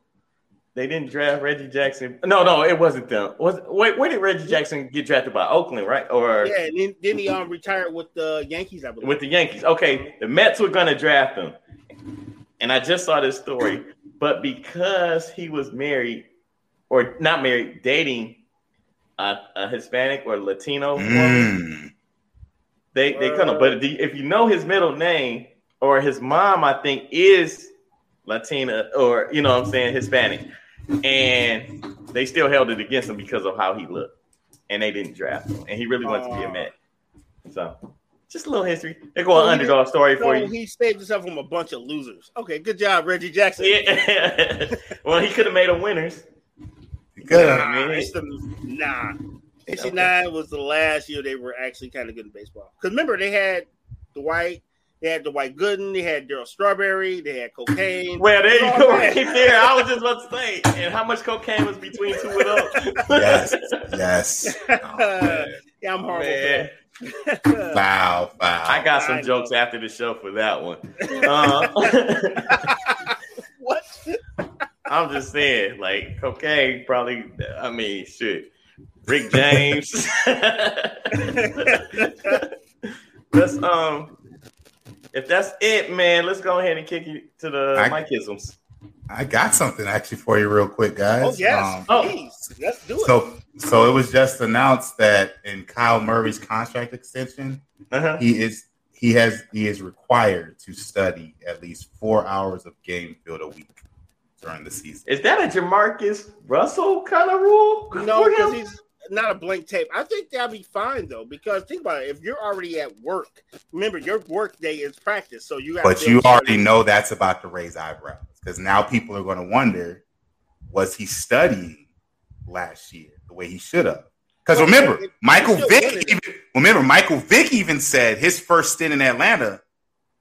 They didn't draft Reggie Jackson. No, no, it wasn't them. Was wait, where did Reggie Jackson get drafted by Oakland, right? Or Yeah, and then, then he um retired with the Yankees, I believe. with the Yankees? Okay, the Mets were gonna draft him, and I just saw this story. But because he was married, or not married, dating a, a Hispanic or Latino woman, Mm. They they kind of, but if you know his middle name or his mom, I think is Latina or you know what I'm saying Hispanic, and they still held it against him because of how he looked, and they didn't draft him, and he really wanted to be a Aw. Met. So just a little history. They go an So he underdog story for you. he saved himself from a bunch of losers. Okay, good job, Reggie Jackson. Yeah. well, he could have made them winners. Good. Nah, man. it's the, nah. 69 was the last year they were actually kind of good in baseball. Because remember, they had Dwight, they had Dwight Gooden, they had Darryl Strawberry, they had cocaine. Well, there you go, right there. I was just about to say, and how much cocaine was between two of those? Yes. Yes. Oh, yeah, I'm horrible. Man. Wow. Wow. I got some I know. jokes after the show for that one. Uh, what? I'm just saying, like cocaine probably. I mean, shit. Rick James. let's um. If that's it, man, let's go ahead and kick you to the I- Mikeisms. I got something actually for you, real quick, guys. Oh, yes. Um, Oh. Please, let's do it. so, so it was just announced that in Kyler Murray's contract extension, Uh-huh. he is he has he is required to study at least four hours of game film a week during the season. Is that a Jamarcus Russell kind of rule? No, because he's not a blank tape. I think that'll be fine though, because think about it. If you're already at work, remember your work day is practice, so you. But you already know that's about to raise eyebrows because now people are going to wonder: Was he studying last year the way he should have? Because remember, It- Michael Vick even remember Michael Vick even said his first stint in Atlanta,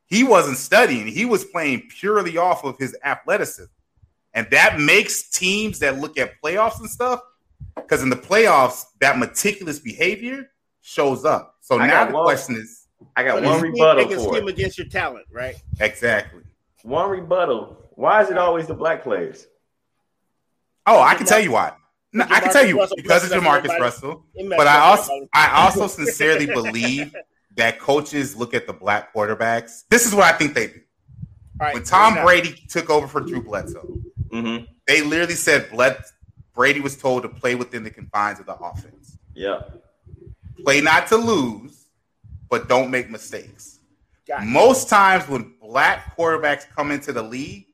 he wasn't studying, he was playing purely off of his athleticism. And that makes teams that look at playoffs and stuff, because in the playoffs, that meticulous behavior shows up. So I now the one- question is I got one scheme- rebuttal can for scheme it. against your talent, right? exactly. One rebuttal. Why is it always the black players? Oh, I can tell you why. No, I can tell you Russell because it's Jamarcus. Russell. But I also. I also sincerely believe that coaches look at the black quarterbacks. This is what I think they do. Right, When Tom Brady took over for Drew Bledsoe, Mm-hmm. they literally said Bled Brady was told to play within the confines of the offense. Yep. Play not to lose, but don't make mistakes. Gotcha. Most times when black quarterbacks come into the league,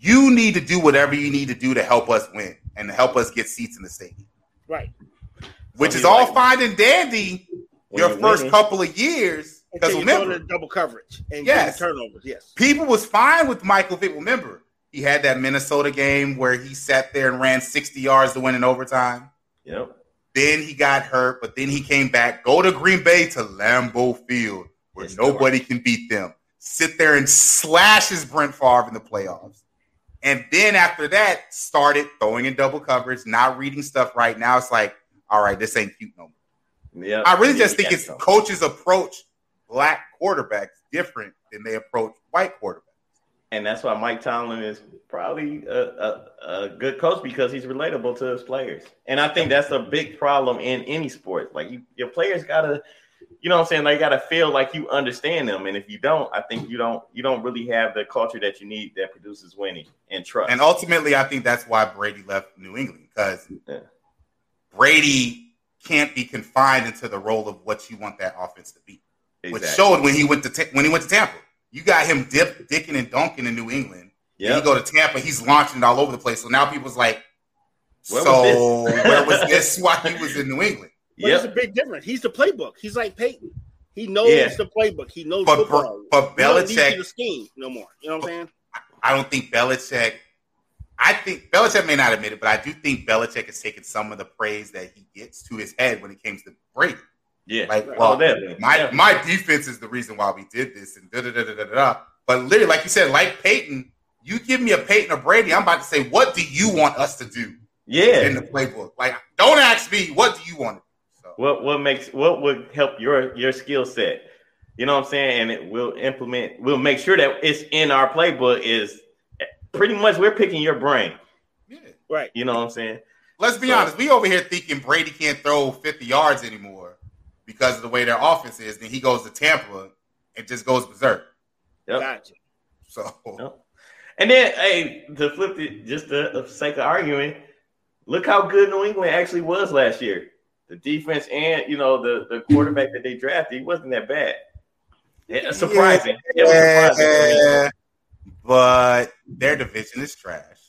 you need to do whatever you need to do to help us win and to help us get seats in the stadium. right. Which Some is all like- fine and dandy When your first winning. couple of years. Because you're remember, double coverage and Yes. getting turnovers. Yes. people was fine with Michael Vick. Remember, he had that Minnesota game where he sat there and ran 60 yards to win in overtime. Yep. Then he got hurt, but then he came back. Go to Green Bay to Lambeau Field, where Yes, nobody can beat them. Sit there and slashes Brett Favre in the playoffs. And then after that, started throwing in double coverage, not reading stuff right now. It's like, all right, this ain't cute no more. Yep. I really Yeah, just think it's coaches approach black quarterbacks different than they approach white quarterbacks. And that's why Mike Tomlin is probably a, a, a good coach because he's relatable to his players. And I think that's a big problem in any sport. Like you, your players gotta, you know what I'm saying? They gotta feel like you understand them. And if you don't, I think you don't you don't really have the culture that you need that produces winning and trust. And ultimately, I think that's why Brady left New England because Yeah. Brady can't be confined into the role of what you want that offense to be. Which showed when he went to when he went to Tampa. You got him dip, dicking and dunking in New England. Then Yep. you go to Tampa, he's launching it all over the place. So now people's like, Where so this? where was this while he was in New England? But it's a big difference. He's the playbook. He's like Peyton. He knows Yeah. the playbook. He knows But football. but He don't need Belichick, you to scheme no more. You know what I'm saying? I don't think Belichick. I think Belichick may not admit it, but I do think Belichick has taken some of the praise that he gets to his head when it comes to Brady. Yeah. Like, well, oh, definitely. my Definitely. my defense is the reason why we did this, and da da da da da da. But literally, like you said, like Peyton, you give me a Peyton or Brady, I'm about to say, what do you want us to do yeah. in the playbook? Like, don't ask me, what do you want to do? So, what what makes what would help your your skill set you know what i'm saying and it will implement we'll make sure that it's in our playbook is pretty much we're picking your brain yeah. Right. you know what i'm saying Let's be So- honest, we over here thinking Brady can't throw 50 yards anymore because of the way their offense is. Then he goes to Tampa and just goes berserk. Yep. Gotcha. So, Yep. and then hey to flip it just for the sake of arguing look how good new england actually was last year the defense and you know the the quarterback that they drafted he wasn't that bad Yeah, surprising it was surprising Yeah, but their division is trash.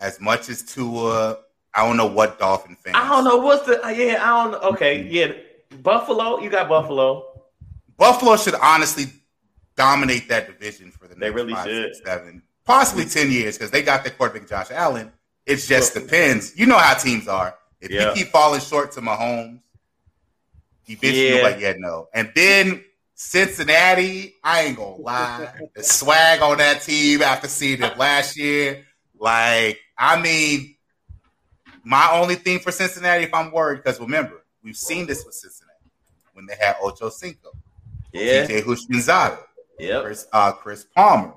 As much as Tua, I don't know what Dolphin fans. I don't know what's the yeah I don't okay yeah Buffalo you got Buffalo Buffalo should honestly dominate that division for the next They really five, should. six, seven, possibly ten years because they got their quarterback Josh Allen. It just Well- depends. You know how teams are. If Yeah. you keep falling short to Mahomes, eventually Yeah. you're like, yeah, no. And then Cincinnati, I ain't gonna lie, the swag on that team after seeing it last year, like, I mean, my only thing for Cincinnati, if I'm worried, because remember, we've seen this with Cincinnati when they had Ocho Cinco, yeah TJ Houshmandzadeh, yep Chris, uh, Chris Palmer,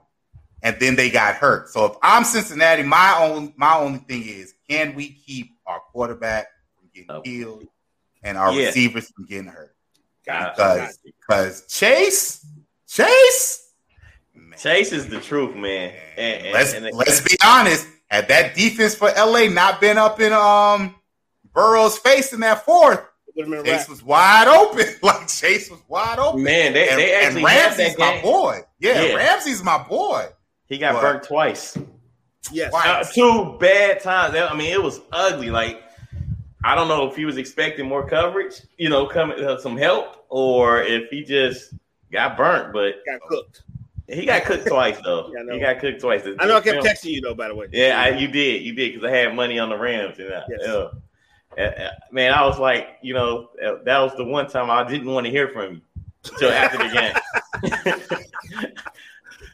and then they got hurt. So if I'm Cincinnati, my only my only thing is, can we keep our quarterback from getting Oh. killed and our Yeah. receivers from getting hurt? Because because Chase, Chase, man, Chase is the truth, man. And, and- let's and let's be honest. Had that defense for LA not been up in um Burrow's face in that fourth, Would have been Chase right. was wide open. like Chase was wide open. man, they, and, they and actually had Ramsey's my boy. Yeah, Yeah. Ramsey's my boy. He got What? burnt twice. Yes. Uh, two bad times. I mean, it was ugly. Like I don't know if he was expecting more coverage, you know, coming uh, some help, or if he just got burnt. But Got cooked. he got cooked twice, though. Yeah, he got cooked twice. I know I kept texting you though, by the way. Yeah, I, you did, you did, because I had money on the Rams, and I, Yes. yeah. Uh, uh, man, I was like, you know, uh, that was the one time I didn't want to hear from you until after the game.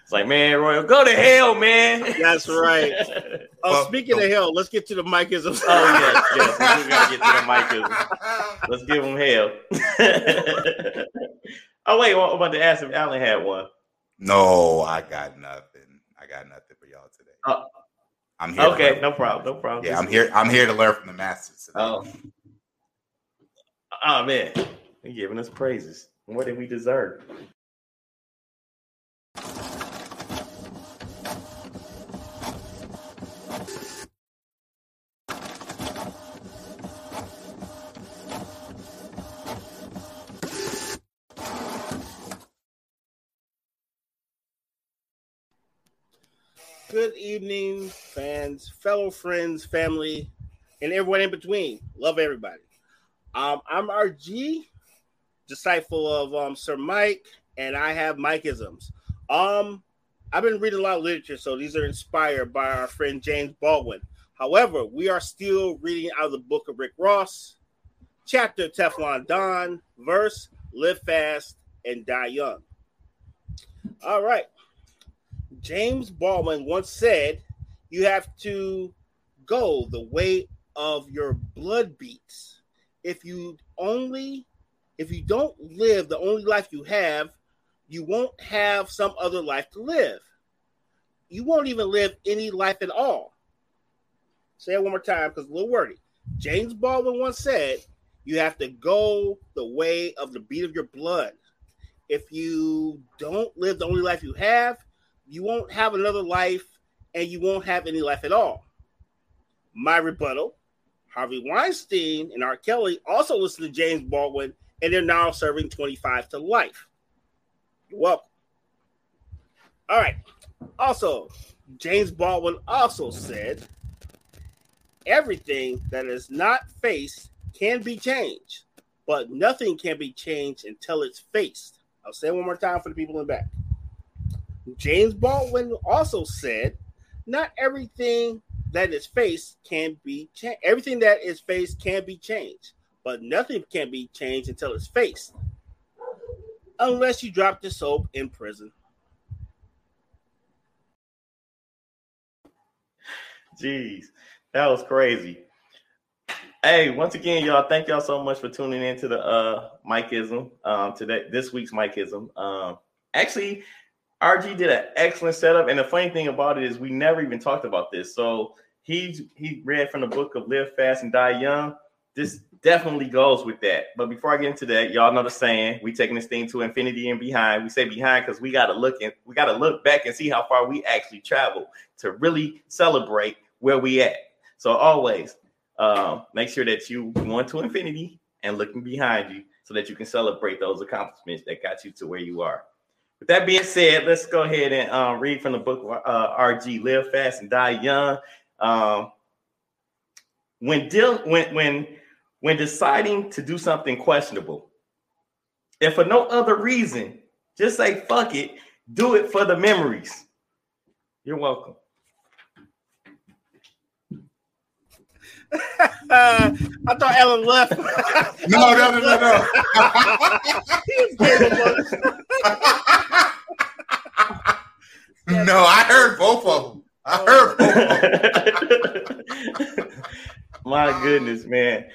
it's like, man, Royal, go to hell, man. That's right. Oh, Well, speaking of hell, let's get to the Mikeisms. Oh yes, yes, we gotta get to the mic. Let's give him hell. oh wait, well, I'm about to ask if Alan had one. No, I got nothing. I got nothing for y'all today. Oh. I'm here. Okay, no problem, no problem. Yeah, I'm here. I'm here to learn from the masters. Today. Oh, oh man, you're giving us praises more than we deserve. Good evening, fans, fellow friends, family, and everyone in between. Love everybody. Um, I'm RG, disciple of um, Sir Mike, and I have Mikeisms. Um, I've been reading a lot of literature, so these are inspired by our friend James Baldwin. However, we are still reading out of the book of Rick Ross, chapter Teflon Don, verse Live Fast and Die Young. All right. James Baldwin once said, You have to go the way of your blood beats. If you only, if you don't live the only life you have, you won't have some other life to live. You won't even live any life at all. Say it one more time because it's a little wordy. James Baldwin once said, You have to go the way of the beat of your blood. If you don't live the only life you have, you won't have another life and you won't have any life at all. My rebuttal Harvey Weinstein and R. Kelly also listened to James Baldwin and they're now serving 25 to life. You're welcome. All right. Also, James Baldwin also said everything that is not faced can be changed, but nothing can be changed until it's faced. I'll say one more time for the people in the back. James Baldwin also said, "Not everything that is faced can be changed. Everything that is faced can be changed, but nothing can be changed until it's faced, unless you drop the soap in prison." Jeez, that was crazy. Hey, once again, y'all, thank y'all so much for tuning in to the uh Mikeism. Um today this week's Mikeism. Um actually RG did an excellent setup. And the funny thing about it is we never even talked about this. So he he read from the book of Live Fast and Die Young. This definitely goes with that. But before I get into that, y'all know the saying: we taking this thing to infinity and behind. We say behind because we got to look and we got to look back and see how far we actually traveled to really celebrate where we at. So always uh, make sure that you want to infinity and looking behind you so that you can celebrate those accomplishments that got you to where you are. With that being said, let's go ahead and uh, read from the book uh, RG Live Fast and Die Young. Um, when deal when when when deciding to do something questionable, if for no other reason, just say fuck it, do it for the memories. You're welcome. Uh, I thought Alan left. No, no, no, no, no. He gave him a- no, I heard both of them. I heard both of them. My goodness, man.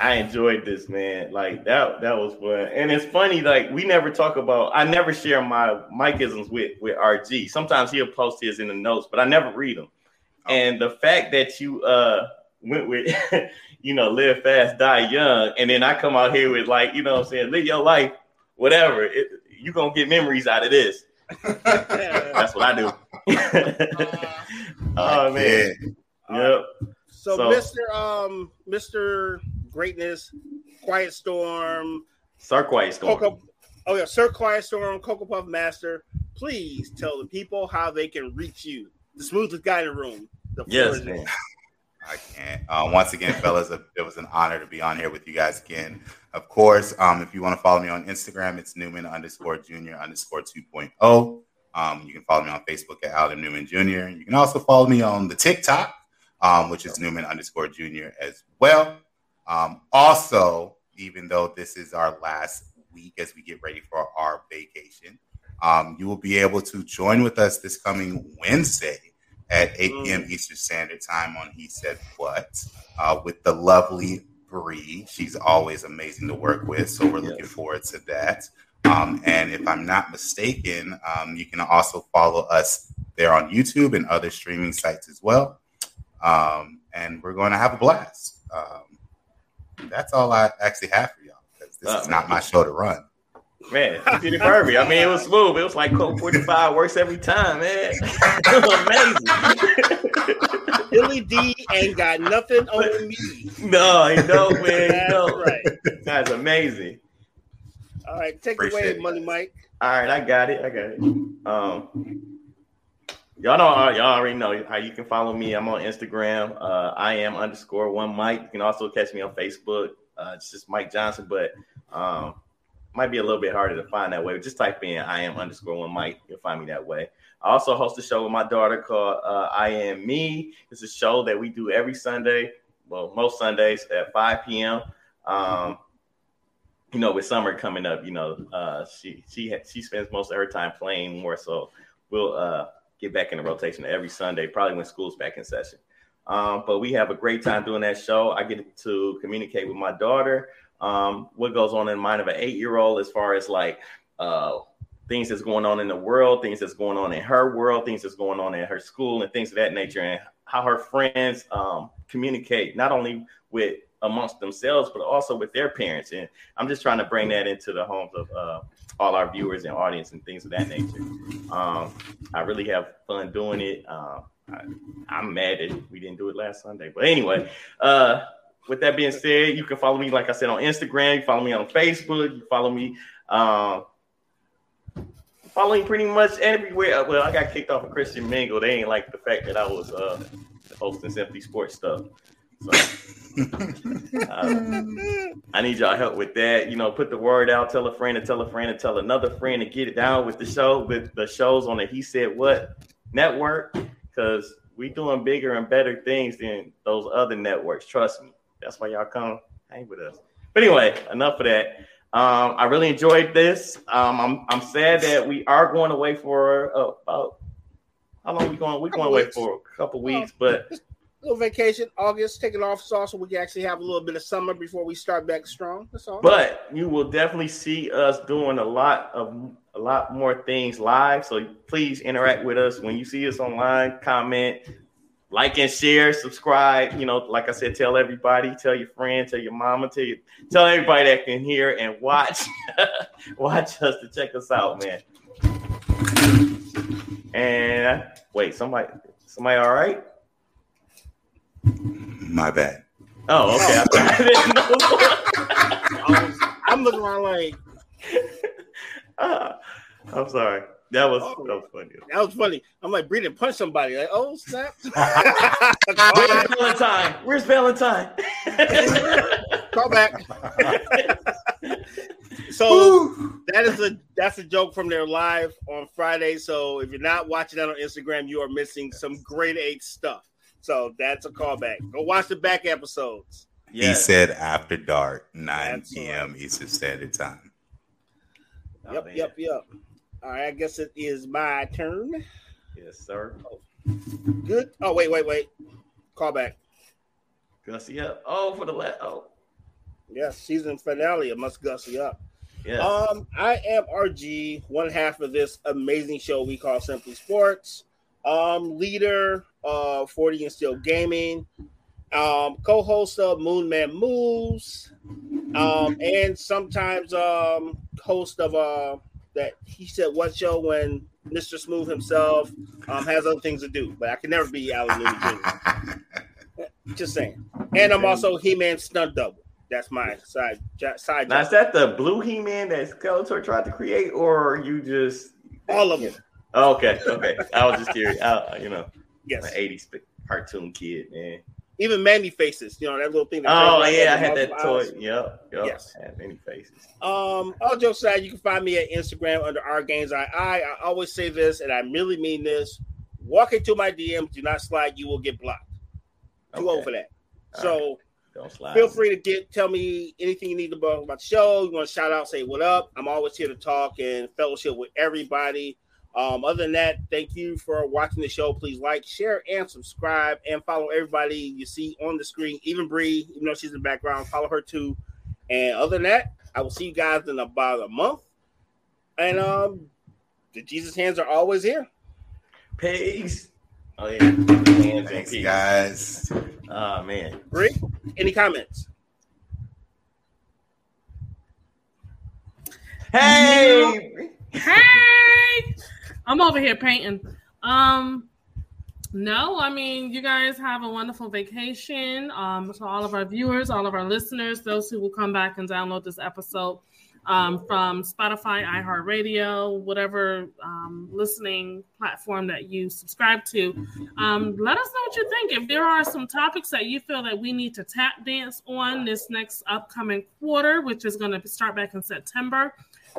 I enjoyed this, man. Like that, that was fun. And it's funny, like we never talk about I never share my Mikeisms with with RG. Sometimes he'll post his in the notes, but I never read them. And the fact that you uh went with you know, live fast, die young, and then I come out here with like, you know what I'm saying, live your life, whatever. It, you gonna get memories out of this. That's what I do. oh man. Yep. So, So- Mr. Um, Mr. Greatness, Quiet Storm, Sir Quiet Storm. Coco, oh yeah, Sir Quiet Storm, Cocoa Puff Master. Please tell the people how they can reach you. The smoothest guy in the room. The Yes, man. I can't. Uh, once again, fellas, it was an honor to be on here with you guys again. Of course, um, if you want to follow me on Instagram, it's Newman underscore Junior underscore 2.0. Um, you can follow me on Facebook at Alan Newman Jr. You can also follow me on the TikTok. um, which is Newman underscore Junior as well. Um, also, even though this is our last week as we get ready for our vacation, um, you will be able to join with us this coming Wednesday at 8 p.m. Mm. Eastern Standard Time on He Said What uh, with the lovely Bree. She's always amazing to work with, so we're looking forward to that. Um, and if I'm not mistaken, um, you can also follow us there on YouTube and other streaming sites as well. Um, and we're going to have a blast. Um, that's all I actually have for y'all because this is Uh, not my show to run. Man, you did it perfect. I mean, it was smooth. It was like Colt 45 works every time, man. It was amazing. Billy Dee ain't got nothing on me. no, man. You That's know. right. That's amazing. All right, take Appreciate away, it, Money. Mike. All right, I got it. I got it. Um, y'all know, uh, y'all already know how you can follow me. I'm on Instagram. Uh, I am underscore one Mike. You can also catch me on Facebook. Uh, it's just Mike Johnson, but um, might be a little bit harder to find that way. Just type in I am underscore one Mike. You'll find me that way. I also host a show with my daughter called uh, I Am Me. It's a show that we do every Sunday. Well, most Sundays at 5 p.m. Um, you know, with summer coming up, you know, uh, she she she spends most of her time playing more. So we'll uh, get back in the rotation every Sunday, probably when school's back in session. Um, but we have a great time doing that show. I get to communicate with my daughter. Um, what goes on in the mind of an eight-year-old as far as like uh, things that's going on in the world, things that's going on in her world, things that's going on in her school, and things of that nature, and how her friends um, communicate not only with amongst themselves but also with their parents. And I'm just trying to bring that into the homes of uh, all our viewers and audience and things of that nature. Um, I really have fun doing it. Um, I, I'm mad that we didn't do it last Sunday, but anyway. Uh, with that being said, you can follow me, like I said, on Instagram. You follow me on Facebook. You follow me. Um, follow me pretty much everywhere. Well, I got kicked off of Christian Mingle. They ain't like the fact that I was uh, hosting Simply Sports stuff. So uh, I need y'all help with that. You know, put the word out, tell a friend, and tell a friend, and tell another friend to get it down with the show, with the shows on the He Said What network, because we doing bigger and better things than those other networks. Trust me. That's why y'all come hang with us. But anyway, enough of that. Um, I really enjoyed this. Um, I'm I'm sad that we are going away for uh, about how long we going? We going away for a couple weeks, but little vacation, August, taking off sauce so we can actually have a little bit of summer before we start back strong. That's all. but you will definitely see us doing a lot of a lot more things live. So please interact with us when you see us online. Comment, like, and share. Subscribe. You know, like I said, tell everybody, tell your friend, tell your mama, tell you, tell everybody that can hear and watch, watch us to check us out, man. And wait, somebody, somebody, all right? My bad. Oh, okay. I didn't know. I was- I'm looking around like Ah, I'm sorry. That was oh, that was funny. that was funny. I'm like breathing, punch somebody. Like, oh snap! Where's Valentine? Where's Valentine? Call back. So that is a that's a joke from their live on Friday. So if you're not watching that on Instagram, you are missing some grade eight stuff. So that's a callback. Go watch the back episodes. He said after dark, 9 That's p.m. Eastern Standard Time. Oh, yep, man. yep, yep. All right, I guess it is my turn. Yes, sir. Good. Oh wait, wait, wait. Call back. Gussy up. Oh, for the last. Oh, Yes, season finale. It must gussy up. yeah. Um, I am RG, one half of this amazing show we call Simply Sports. Um, leader of 40 and Still Gaming. Um, co-host of Moon Man Moves. Um, and sometimes um host of uh that he said what show when Mr. Smooth himself um has other things to do, but I can never be Alan Looney Jr. Just saying. And I'm also He-Man stunt double. That's my side side. now job. is that the blue He-Man that Skeletor tried to create, or you just? All of them. Oh, okay, okay. I was just curious. I, you know, Yes. an '80s cartoon kid, man. Even Man-E-Faces, you know, that little thing. that Oh yeah, I had that toy. Yep, yep. Yes. Had many faces. Um, all jokes aside, you can find me at Instagram under our games. I, I I always say this, and I really mean this. Walk into my DMs, do not slide, you will get blocked. Too old for that. So Don't slide. feel free to get tell me anything you need to about the show. You want to shout out, say what up. I'm always here to talk and fellowship with everybody. Um, other than that, thank you for watching the show. Please like, share, and subscribe, and follow everybody you see on the screen. Even Bree, even though she's in the background, follow her too. And other than that, I will see you guys in about a month. And um, the Jesus hands are always here. Peace. Oh yeah. Hands and Thanks, peace. guys. Oh man. Bree, any comments? Hey. Hey, I'm over here painting. Um, no, I mean you guys have a wonderful vacation. Um, to all of our viewers, all of our listeners, those who will come back and download this episode um, from Spotify, iHeartRadio, whatever um, listening platform that you subscribe to. Um, let us know what you think. If there are some topics that you feel that we need to tap dance on this next upcoming quarter, which is going to start back in September,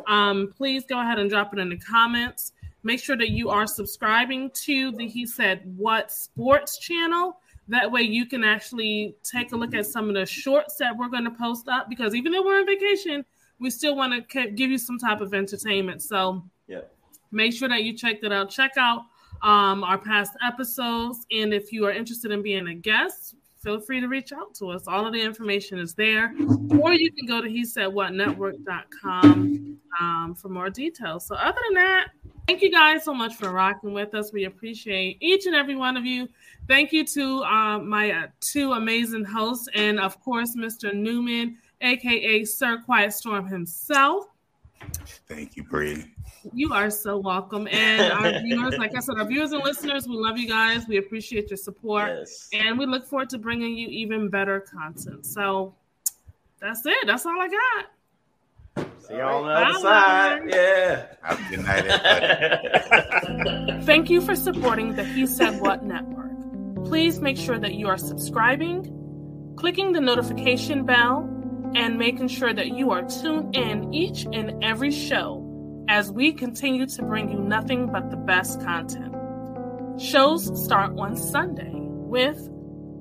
um, please go ahead and drop it in the comments. Make sure that you are subscribing to the He Said What Sports channel. That way you can actually take a look at some of the shorts that we're going to post up because even though we're on vacation, we still want to give you some type of entertainment. So Yeah. make sure that you check that out. Check out um, our past episodes. And if you are interested in being a guest, feel free to reach out to us. All of the information is there. Or you can go to he said what network.com um, for more details. So other than that, thank you guys so much for rocking with us. We appreciate each and every one of you. Thank you to uh, my uh, two amazing hosts, and of course, Mr. Newman, aka Sir Quiet Storm himself. Thank you, Bree. You are so welcome. And our viewers, like I said, our viewers and listeners, we love you guys. We appreciate your support. Yes. And we look forward to bringing you even better content. So that's it. That's all I got. See y'all on the other Bye. side. Yeah. Have a good night, everybody. Thank you for supporting the He Said What Network. Please make sure that you are subscribing, clicking the notification bell, and making sure that you are tuned in each and every show as we continue to bring you nothing but the best content. Shows start on Sunday with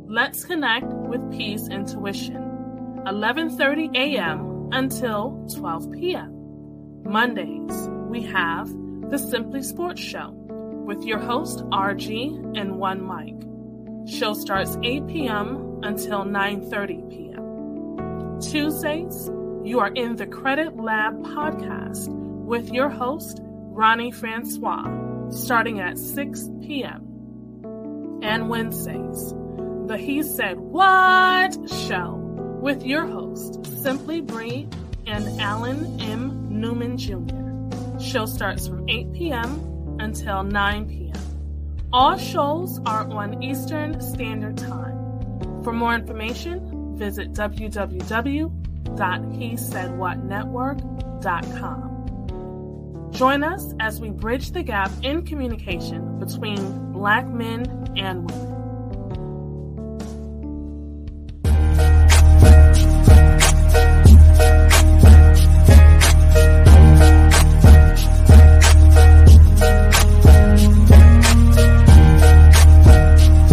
Let's Connect with Peace Intuition, 11:30 a.m. until 12 p.m. Mondays, we have the Simply Sports Show with your host RG and one mic. Show starts 8 p.m. until 9:30 p.m. Tuesdays, you are in the Credit Lab podcast with your host Ronnie Francois, starting at 6 p.m. And Wednesdays, the He Said What show with your host Simply Bree and Alan M. Newman Jr. Show starts from 8 p.m. until 9 p.m. All shows are on Eastern Standard Time. For more information, visit www.hesaidwhatnetwork.com. Join us as we bridge the gap in communication between Black men and women.